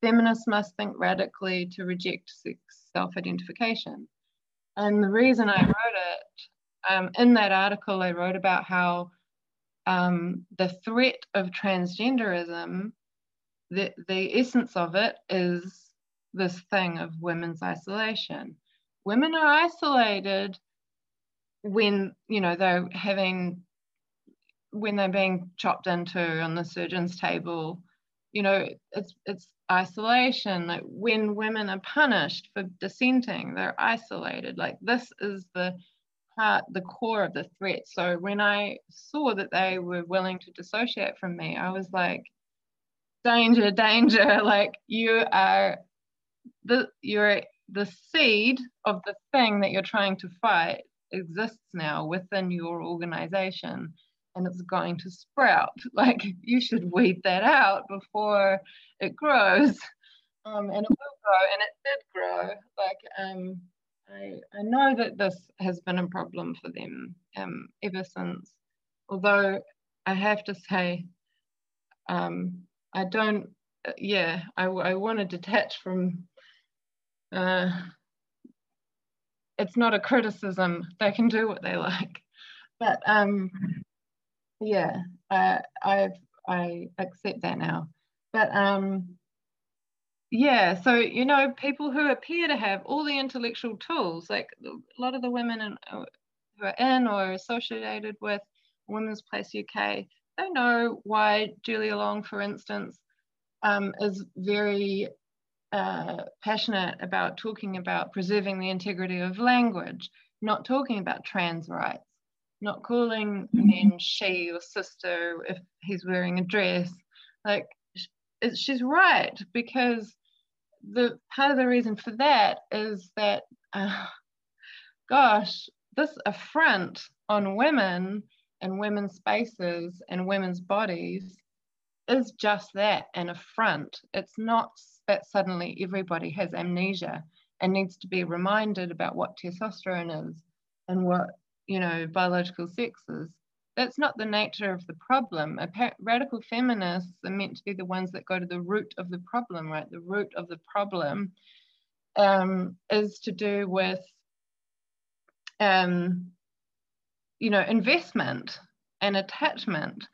Feminists Must Think Radically to Reject Self Identification. And the reason I wrote it, um, in that article, I wrote about how um, the threat of transgenderism, the, the essence of it is this thing of women's isolation. women are isolated when you know they're having when they're being chopped into on the surgeon's table you know it's it's isolation. Like when women are punished for dissenting they're isolated. Like this is the part the core of the threat. So when i saw that they were willing to dissociate from me i was like danger danger. Like you are the you're the seed of the thing that you're trying to fight exists now within your organization and it's going to sprout. Like you should weed that out before it grows. Um, and it will grow, and it did grow. Like um, I, I know that this has been a problem for them um, ever since. Although I have to say, um, I don't. Yeah, I, I want to detach from. Uh, it's not a criticism. They can do what they like, but um, yeah, uh, I've I accept that now. But um, yeah, so you know, people who appear to have all the intellectual tools, like a lot of the women in, who are in or associated with Women's Place UK, they know why Julia Long, for instance, um, is very uh, passionate about talking about preserving the integrity of language, not talking about trans rights not calling men she or sister if he's wearing a dress. Like, she's right because the part of the reason for that is that, uh, gosh, this affront on women and women's spaces and women's bodies is just that an affront. It's not that suddenly everybody has amnesia and needs to be reminded about what testosterone is and what you know, biological sex is. That's not the nature of the problem. Radical feminists are meant to be the ones that go to the root of the problem, right? The root of the problem um, is to do with, um, you know, investment and attachment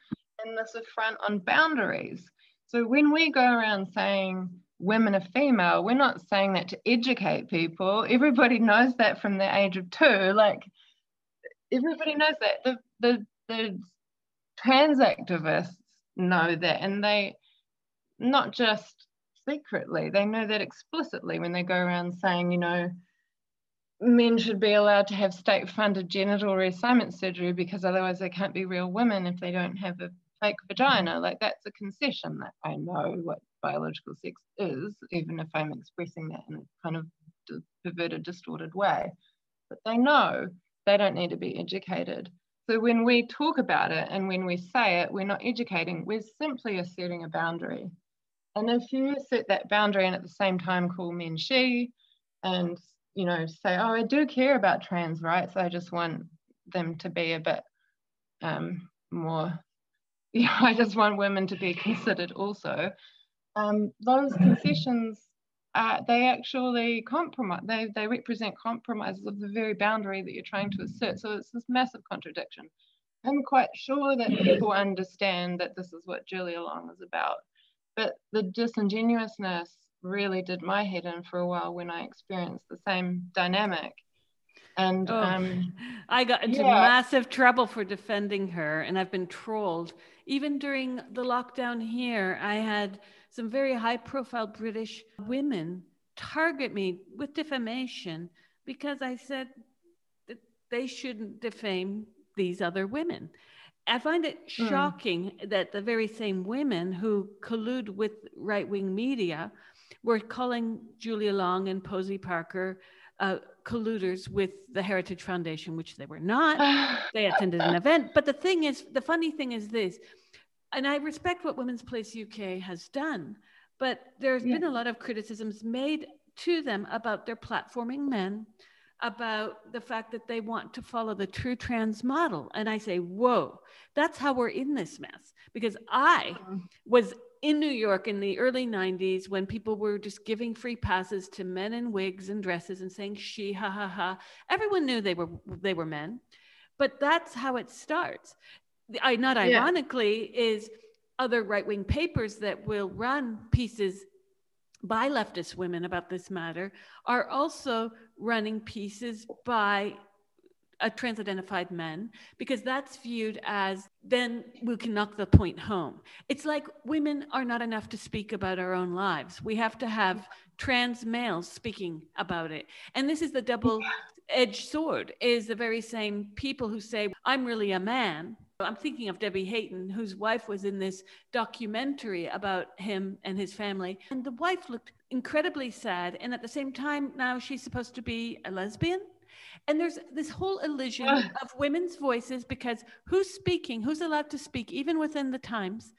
this affront on boundaries. So when we go around saying women are female, we're not saying that to educate people. Everybody knows that from the age of two. Like everybody knows that. The, the, the trans activists know that, and they not just secretly, they know that explicitly when they go around saying, you know, men should be allowed to have state funded genital reassignment surgery because otherwise they can't be real women if they don't have a fake vagina. Like that's a concession that I know what biological sex is, even if I'm expressing that in a kind of perverted, distorted way. But they know they don't need to be educated. So when we talk about it and when we say it, we're not educating, we're simply asserting a boundary. And if you assert that boundary and at the same time call men she and you know say, oh, I do care about trans rights, I just want them to be a bit um, more, you know, I just want women to be considered also. Um, those concessions uh, they actually compromise, they, they represent compromises of the very boundary that you're trying to assert. So it's this massive contradiction. I'm quite sure that people understand that this is what Julia Long is about. But the disingenuousness really did my head in for a while when I experienced the same dynamic. And oh, um, I got into yeah. massive trouble for defending her, and I've been trolled. Even during the lockdown here, I had some very high profile British women target me with defamation because I said that they shouldn't defame these other women. I find it hmm. shocking mm. that the very same women who collude with right wing media were calling Julia Long and Posie Parker uh, colluders with the Heritage Foundation, which they were not. they attended an event. But the thing is, the funny thing is this and I respect what Women's Place UK has done, but there's yeah. been a lot of criticisms made to them about their platforming men, about the fact that they want to follow the true trans model. And I say, whoa, that's how we're in this mess. Because I uh-huh. was in New York in the early 90s when people were just giving free passes to men in wigs and dresses and saying she ha ha ha. Everyone knew they were they were men. But that's how it starts. I not ironically yeah. is other right wing papers that will run pieces by leftist women about this matter are also running pieces by a trans identified men because that's viewed as then we can knock the point home. It's like women are not enough to speak about our own lives. We have to have trans males speaking about it. And this is the double edged sword is the very same people who say I'm really a man. I'm thinking of Debbie Hayton, whose wife was in this documentary about him and his family. And the wife looked incredibly sad. And at the same time, now she's supposed to be a lesbian and there's this whole illusion of women's voices because who's speaking who's allowed to speak even within the times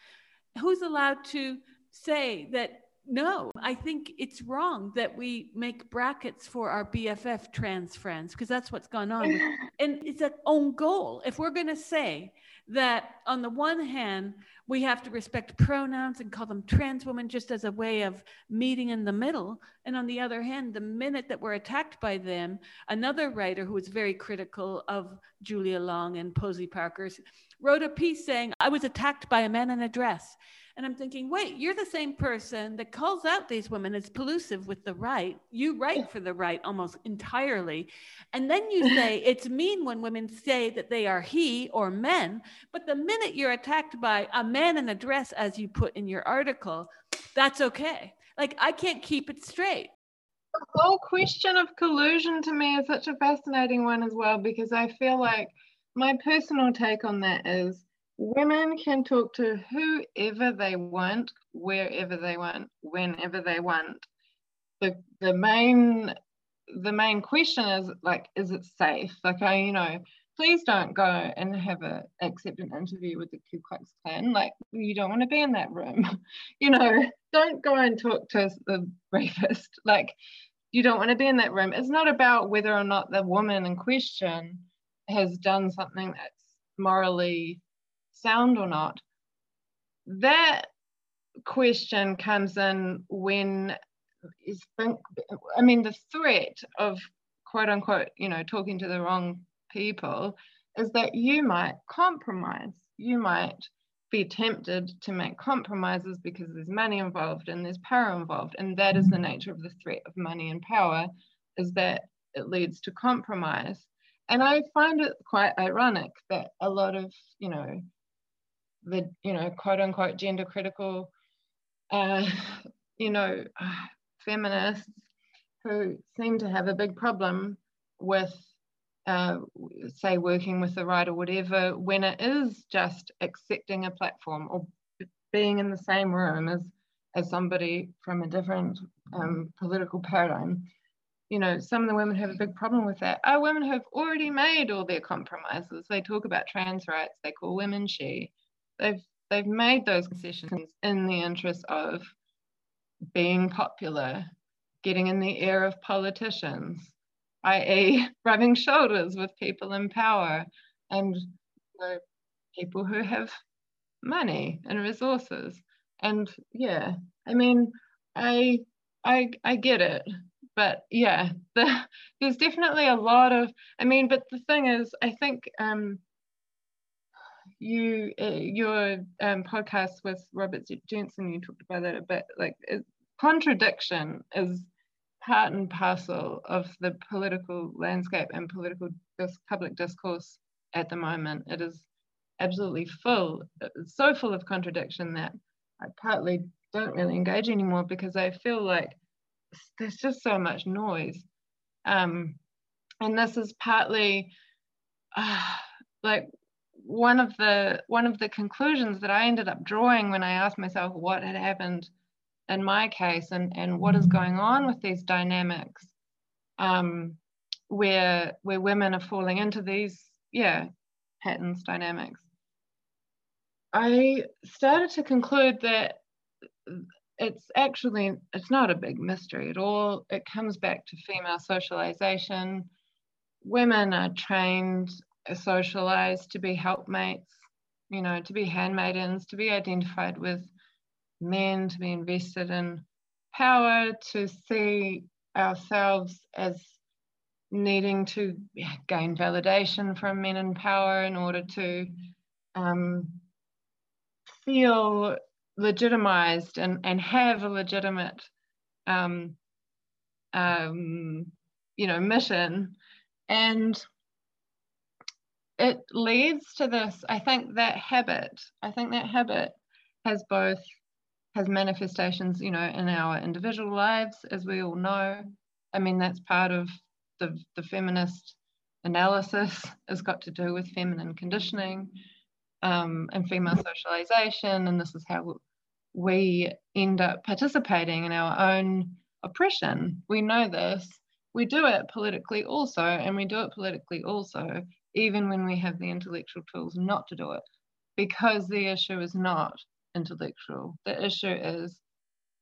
who's allowed to say that no i think it's wrong that we make brackets for our bff trans friends because that's what's gone on and it's an own goal. If we're going to say that on the one hand, we have to respect pronouns and call them trans women just as a way of meeting in the middle. And on the other hand, the minute that we're attacked by them, another writer who was very critical of Julia Long and Posie Parker's wrote a piece saying, I was attacked by a man in a dress. And I'm thinking, wait, you're the same person that calls out these women as pollusive with the right. You write for the right almost entirely. And then you say it's mean when women say that they are he or men. But the minute you're attacked by a man in a dress, as you put in your article, that's okay. Like, I can't keep it straight. The whole question of collusion to me is such a fascinating one as well, because I feel like my personal take on that is women can talk to whoever they want, wherever they want, whenever they want. The the main the main question is like, is it safe? Like I, you know, please don't go and have a accept an interview with the Ku Klux Klan. Like you don't want to be in that room. you know, don't go and talk to the rapist. Like you don't want to be in that room. It's not about whether or not the woman in question has done something that's morally sound or not. That question comes in when is think I mean the threat of quote unquote, you know, talking to the wrong people is that you might compromise. You might be tempted to make compromises because there's money involved and there's power involved. And that is the mm-hmm. nature of the threat of money and power, is that it leads to compromise. And I find it quite ironic that a lot of, you know, the you know quote unquote gender critical uh, you know feminists who seem to have a big problem with uh, say working with the right or whatever when it is just accepting a platform or being in the same room as as somebody from a different um, political paradigm you know some of the women have a big problem with that. Our women who've already made all their compromises. They talk about trans rights. They call women she they've they've made those concessions in the interest of being popular, getting in the ear of politicians, i.e., rubbing shoulders with people in power and people who have money and resources. And yeah, I mean, I I I get it, but yeah, the, there's definitely a lot of. I mean, but the thing is, I think um, you uh, your um, podcast with Robert Jensen, you talked about that a bit. Like it, contradiction is part and parcel of the political landscape and political dis- public discourse at the moment. It is absolutely full, so full of contradiction that I partly don't really engage anymore because I feel like there's just so much noise. Um, and this is partly uh, like one of the one of the conclusions that I ended up drawing when I asked myself what had happened in my case and and what is going on with these dynamics um, where where women are falling into these yeah patterns dynamics. I started to conclude that it's actually it's not a big mystery at all. It comes back to female socialization. Women are trained socialized to be helpmates, you know, to be handmaidens, to be identified with men, to be invested in power, to see ourselves as needing to gain validation from men in power in order to um, feel legitimized and, and have a legitimate um, um, you know, mission. And it leads to this, I think that habit, I think that habit has both has manifestations, you know, in our individual lives, as we all know. I mean, that's part of the, the feminist analysis has got to do with feminine conditioning um, and female socialization. And this is how we end up participating in our own oppression. We know this. We do it politically also, and we do it politically also, even when we have the intellectual tools not to do it, because the issue is not intellectual. The issue is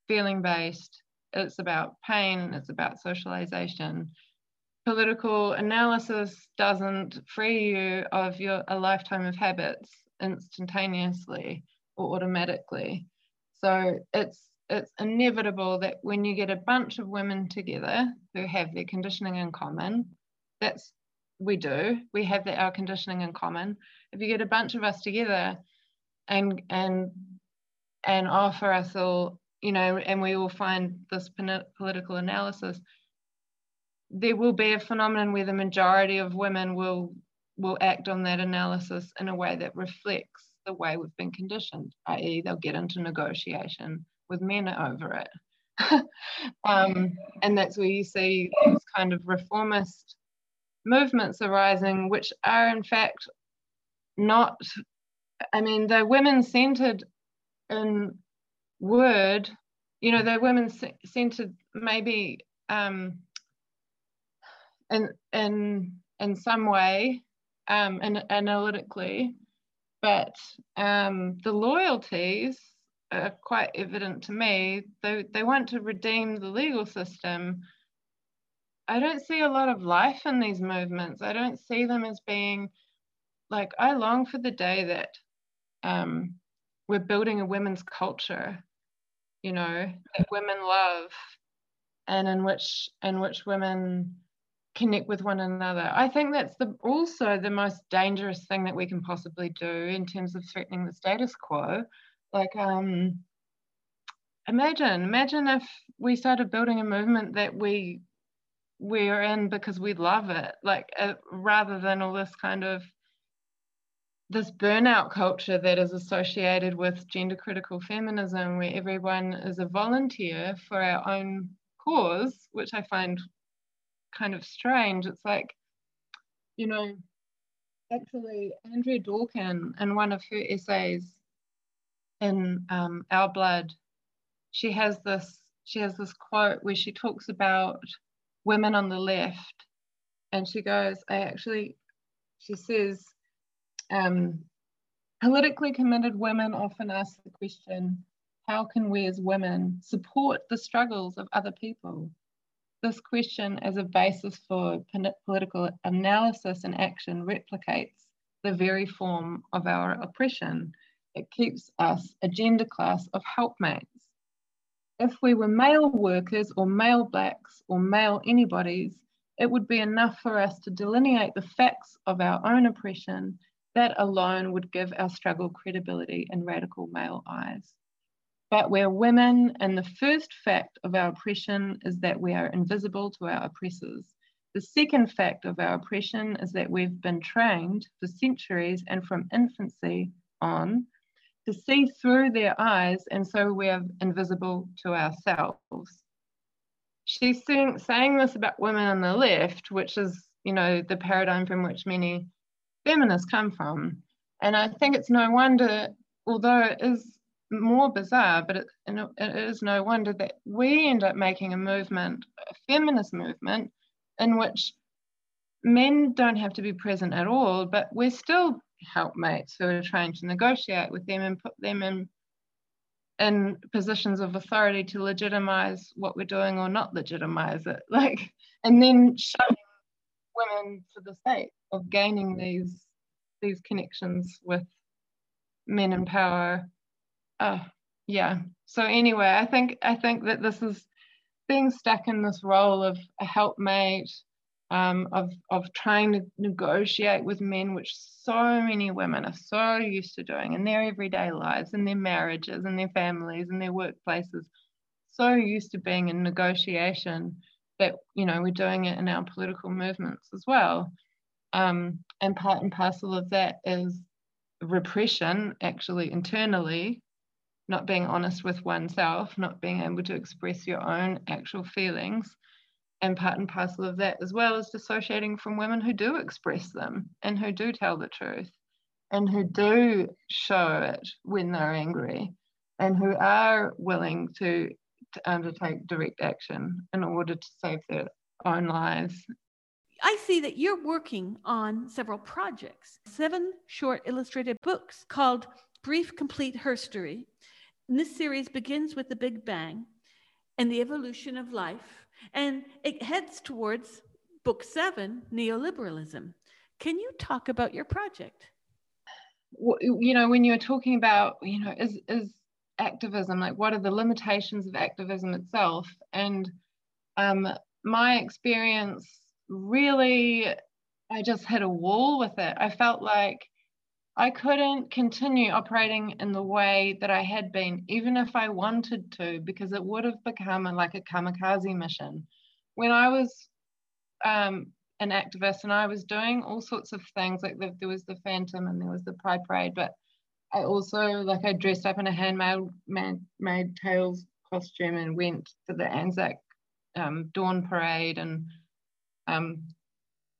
feeling based. It's about pain, it's about socialization. Political analysis doesn't free you of your a lifetime of habits instantaneously or automatically. So it's it's inevitable that when you get a bunch of women together who have their conditioning in common, that's we do. We have that our conditioning in common. If you get a bunch of us together and and and offer us all, you know, and we will find this political analysis, there will be a phenomenon where the majority of women will will act on that analysis in a way that reflects the way we've been conditioned, i.e., they'll get into negotiation with men over it. um, and that's where you see these kind of reformist movements arising, which are in fact not, I mean, they're women centered in word, you know, they're women centered maybe um, in, in, in some way um, and analytically, but um, the loyalties are quite evident to me. They, they want to redeem the legal system. I don't see a lot of life in these movements. I don't see them as being like, I long for the day that um, we're building a women's culture, you know, that women love and in which in which women connect with one another. I think that's the also the most dangerous thing that we can possibly do in terms of threatening the status quo. Like um imagine imagine if we started building a movement that we we're in because we love it like uh, rather than all this kind of this burnout culture that is associated with gender critical feminism where everyone is a volunteer for our own cause which i find kind of strange. It's like, you know, actually, Andrea Dworkin, in one of her essays in um, Our Blood, she has this she has this quote where she talks about women on the left, and she goes, I actually, she says, um, politically committed women often ask the question, how can we as women support the struggles of other people? this question as a basis for political analysis and action replicates the very form of our oppression. It keeps us a gender class of helpmates. If we were male workers or male blacks or male anybodies, it would be enough for us to delineate the facts of our own oppression. That alone would give our struggle credibility in radical male eyes. But we're women, and the first fact of our oppression is that we are invisible to our oppressors. The second fact of our oppression is that we've been trained for centuries and from infancy on to see through their eyes, and so we're invisible to ourselves. She's saying, saying this about women on the left, which is, you know, the paradigm from which many feminists come from. And I think it's no wonder, although it is more bizarre, but it, it is no wonder that we end up making a movement, a feminist movement, in which men don't have to be present at all, but we're still helpmates who are trying to negotiate with them and put them in in positions of authority to legitimize what we're doing or not legitimize it. Like, and then showing women for the sake of gaining these these connections with men in power uh, yeah. So anyway, I think I think that this is being stuck in this role of a helpmate, um, of of trying to negotiate with men, which so many women are so used to doing in their everyday lives, in their marriages, in their families, in their workplaces. so used to being in negotiation that you know we're doing it in our political movements as well um, and part and parcel of that is repression actually internally not being honest with oneself not being able to express your own actual feelings and part and parcel of that as well is dissociating from women who do express them and who do tell the truth and who do show it when they're angry and who are willing to, to undertake direct action in order to save their own lives. I see that you're working on several projects, seven short illustrated books called Brief Complete Herstory. And this series begins with the Big Bang and the evolution of life, and it heads towards book seven, neoliberalism. Can you talk about your project? you know when you're talking about you know is is activism like what are the limitations of activism itself and um, my experience really i just hit a wall with it i felt like i couldn't continue operating in the way that i had been even if i wanted to because it would have become a, like a kamikaze mission when i was um, an activist and I was doing all sorts of things. Like the, there was the Phantom and there was the Pride Parade, but I also like I dressed up in a handmade made, made tails costume and went to the Anzac um, Dawn Parade and um,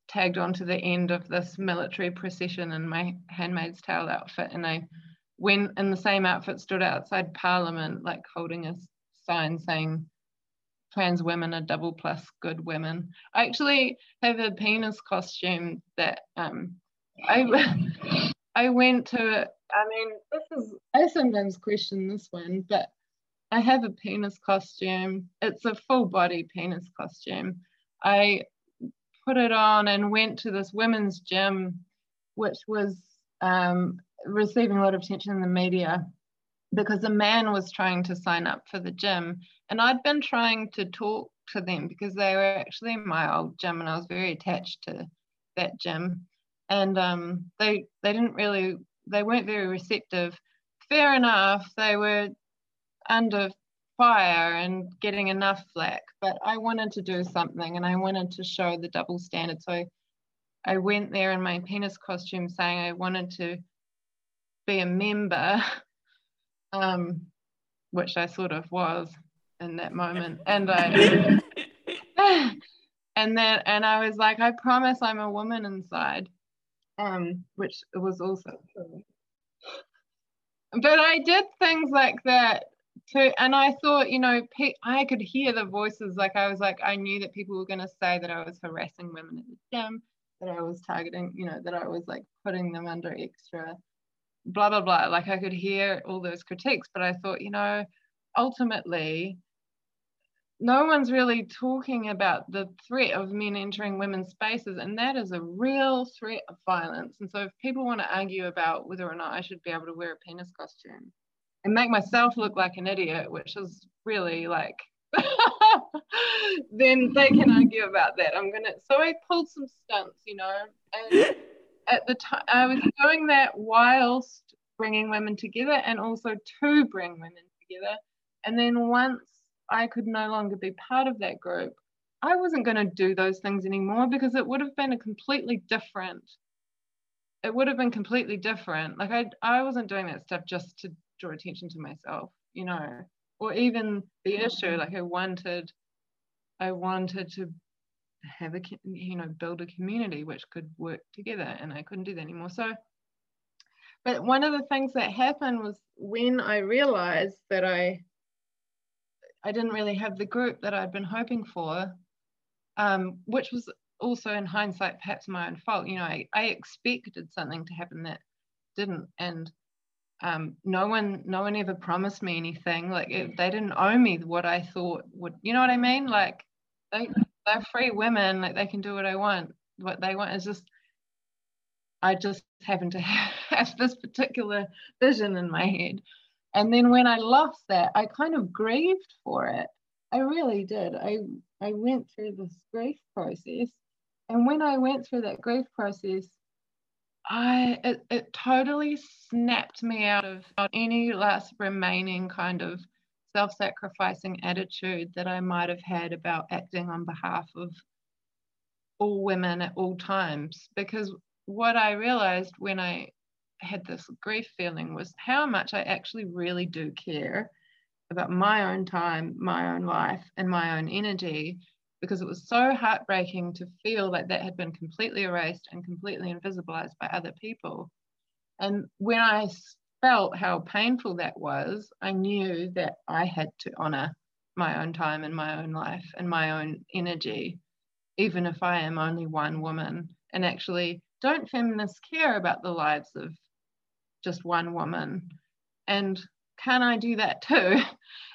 tagged on to the end of this military procession in my handmaid's tale outfit. And I went in the same outfit, stood outside Parliament, like holding a sign saying trans women are double plus good women. I actually have a penis costume that um, I I went to. I mean, this is I sometimes question this one, but I have a penis costume. It's a full body penis costume. I put it on and went to this women's gym, which was um, receiving a lot of attention in the media because a man was trying to sign up for the gym and I'd been trying to talk to them because they were actually my old gym and I was very attached to that gym. And um, they they didn't really they weren't very receptive. Fair enough, they were under fire and getting enough flack, but I wanted to do something and I wanted to show the double standard. So I went there in my penis costume saying I wanted to be a member, um, which I sort of was in that moment and i and then and i was like i promise i'm a woman inside um which was also true but i did things like that too and i thought you know i could hear the voices like i was like i knew that people were going to say that i was harassing women at the gym that i was targeting you know that i was like putting them under extra blah blah blah like i could hear all those critiques but i thought you know ultimately no one's really talking about the threat of men entering women's spaces, and that is a real threat of violence. And so, if people want to argue about whether or not I should be able to wear a penis costume and make myself look like an idiot, which is really like, then they can argue about that. I'm gonna. So I pulled some stunts, you know, and at the time I was doing that whilst bringing women together, and also to bring women together. And then once I could no longer be part of that group, I wasn't going to do those things anymore because it would have been a completely different. It would have been completely different. Like I, I wasn't doing that stuff just to draw attention to myself, you know, or even the issue. Like I wanted, I wanted to have a, you know, build a community which could work together, and I couldn't do that anymore. So, but one of the things that happened was when I realized that I I didn't really have the group that I'd been hoping for, um, which was also in hindsight perhaps my own fault. You know, I, I expected something to happen that didn't, and um, no one no one ever promised me anything. Like it, they didn't owe me what I thought would. You know what I mean? Like they they're free women. Like they can do what I want. What they want is just. I just happen to have this particular vision in my head. And then when I lost that, I kind of grieved for it. I really did. I, I went through this grief process. And when I went through that grief process, I it, it totally snapped me out of any last remaining kind of self sacrificing attitude that I might have had about acting on behalf of all women at all times. Because what I realized when I had this grief feeling was how much I actually really do care about my own time, my own life, and my own energy. Because it was so heartbreaking to feel like that had been completely erased and completely invisibilized by other people. And when I felt how painful that was, I knew that I had to honor my own time and my own life and my own energy, even if I am only one woman. And actually, don't feminists care about the lives of just one woman? And can I do that too?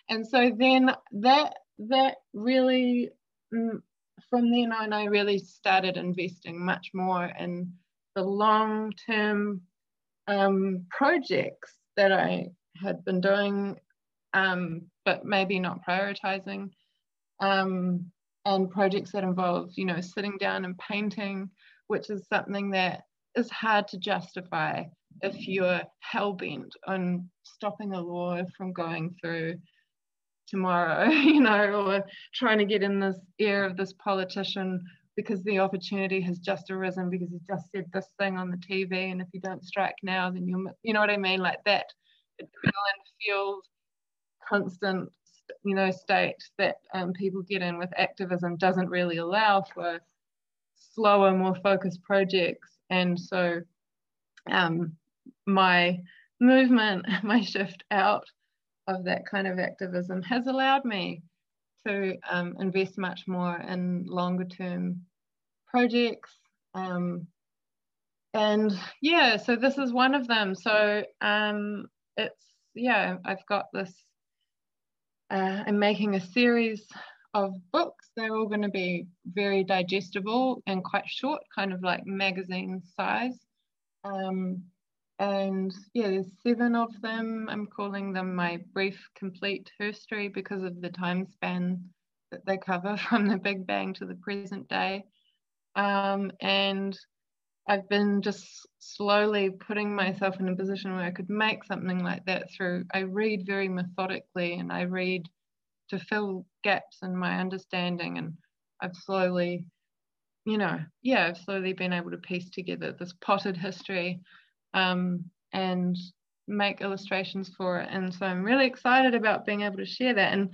And so then that that really from then on I really started investing much more in the long term um, projects that I had been doing, um, but maybe not prioritizing, um, and projects that involve, you know, sitting down and painting, which is something that is hard to justify if you're hell bent on stopping a law from going through tomorrow, you know, or trying to get in this ear of this politician because the opportunity has just arisen because he just said this thing on the TV, and if you don't strike now, then you'll, you know what I mean, like that fueled, constant, you know, state that um, people get in with activism doesn't really allow for slower, more focused projects, and so um, my movement, my shift out of that kind of activism has allowed me to um, invest much more in longer term projects. Um, and yeah, so this is one of them. So um, it's, yeah, I've got this, uh, I'm making a series of books. They're all going to be very digestible and quite short, kind of like magazine size. Um, and yeah, there's seven of them. I'm calling them my brief, complete history because of the time span that they cover from the Big Bang to the present day. Um, and I've been just slowly putting myself in a position where I could make something like that through. I read very methodically and I read to fill gaps in my understanding. And I've slowly, you know, yeah, I've slowly been able to piece together this potted history um, and make illustrations for it. And so I'm really excited about being able to share that. And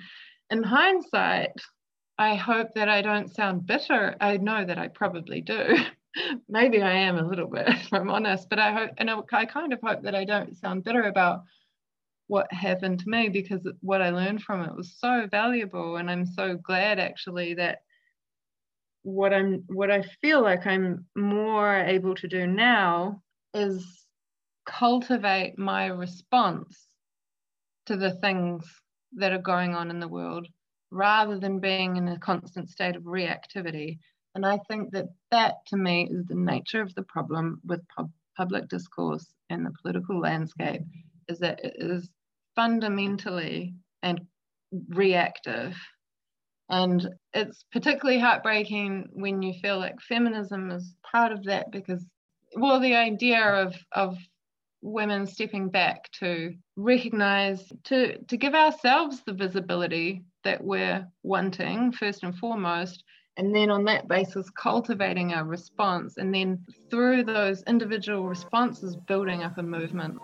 in hindsight, I hope that I don't sound bitter. I know that I probably do. Maybe I am a little bit, if I'm honest, but I hope, and I kind of hope that I don't sound bitter about what happened to me because what I learned from it was so valuable. And I'm so glad actually that what I'm, what I feel like I'm more able to do now is cultivate my response to the things that are going on in the world rather than being in a constant state of reactivity. And I think that that to me is the nature of the problem with pub- public discourse and the political landscape is that it is fundamentally and reactive. And it's particularly heartbreaking when you feel like feminism is part of that because, well, the idea of, of women stepping back to recognize to to give ourselves the visibility that we're wanting first and foremost and then on that basis cultivating our response and then through those individual responses building up a movement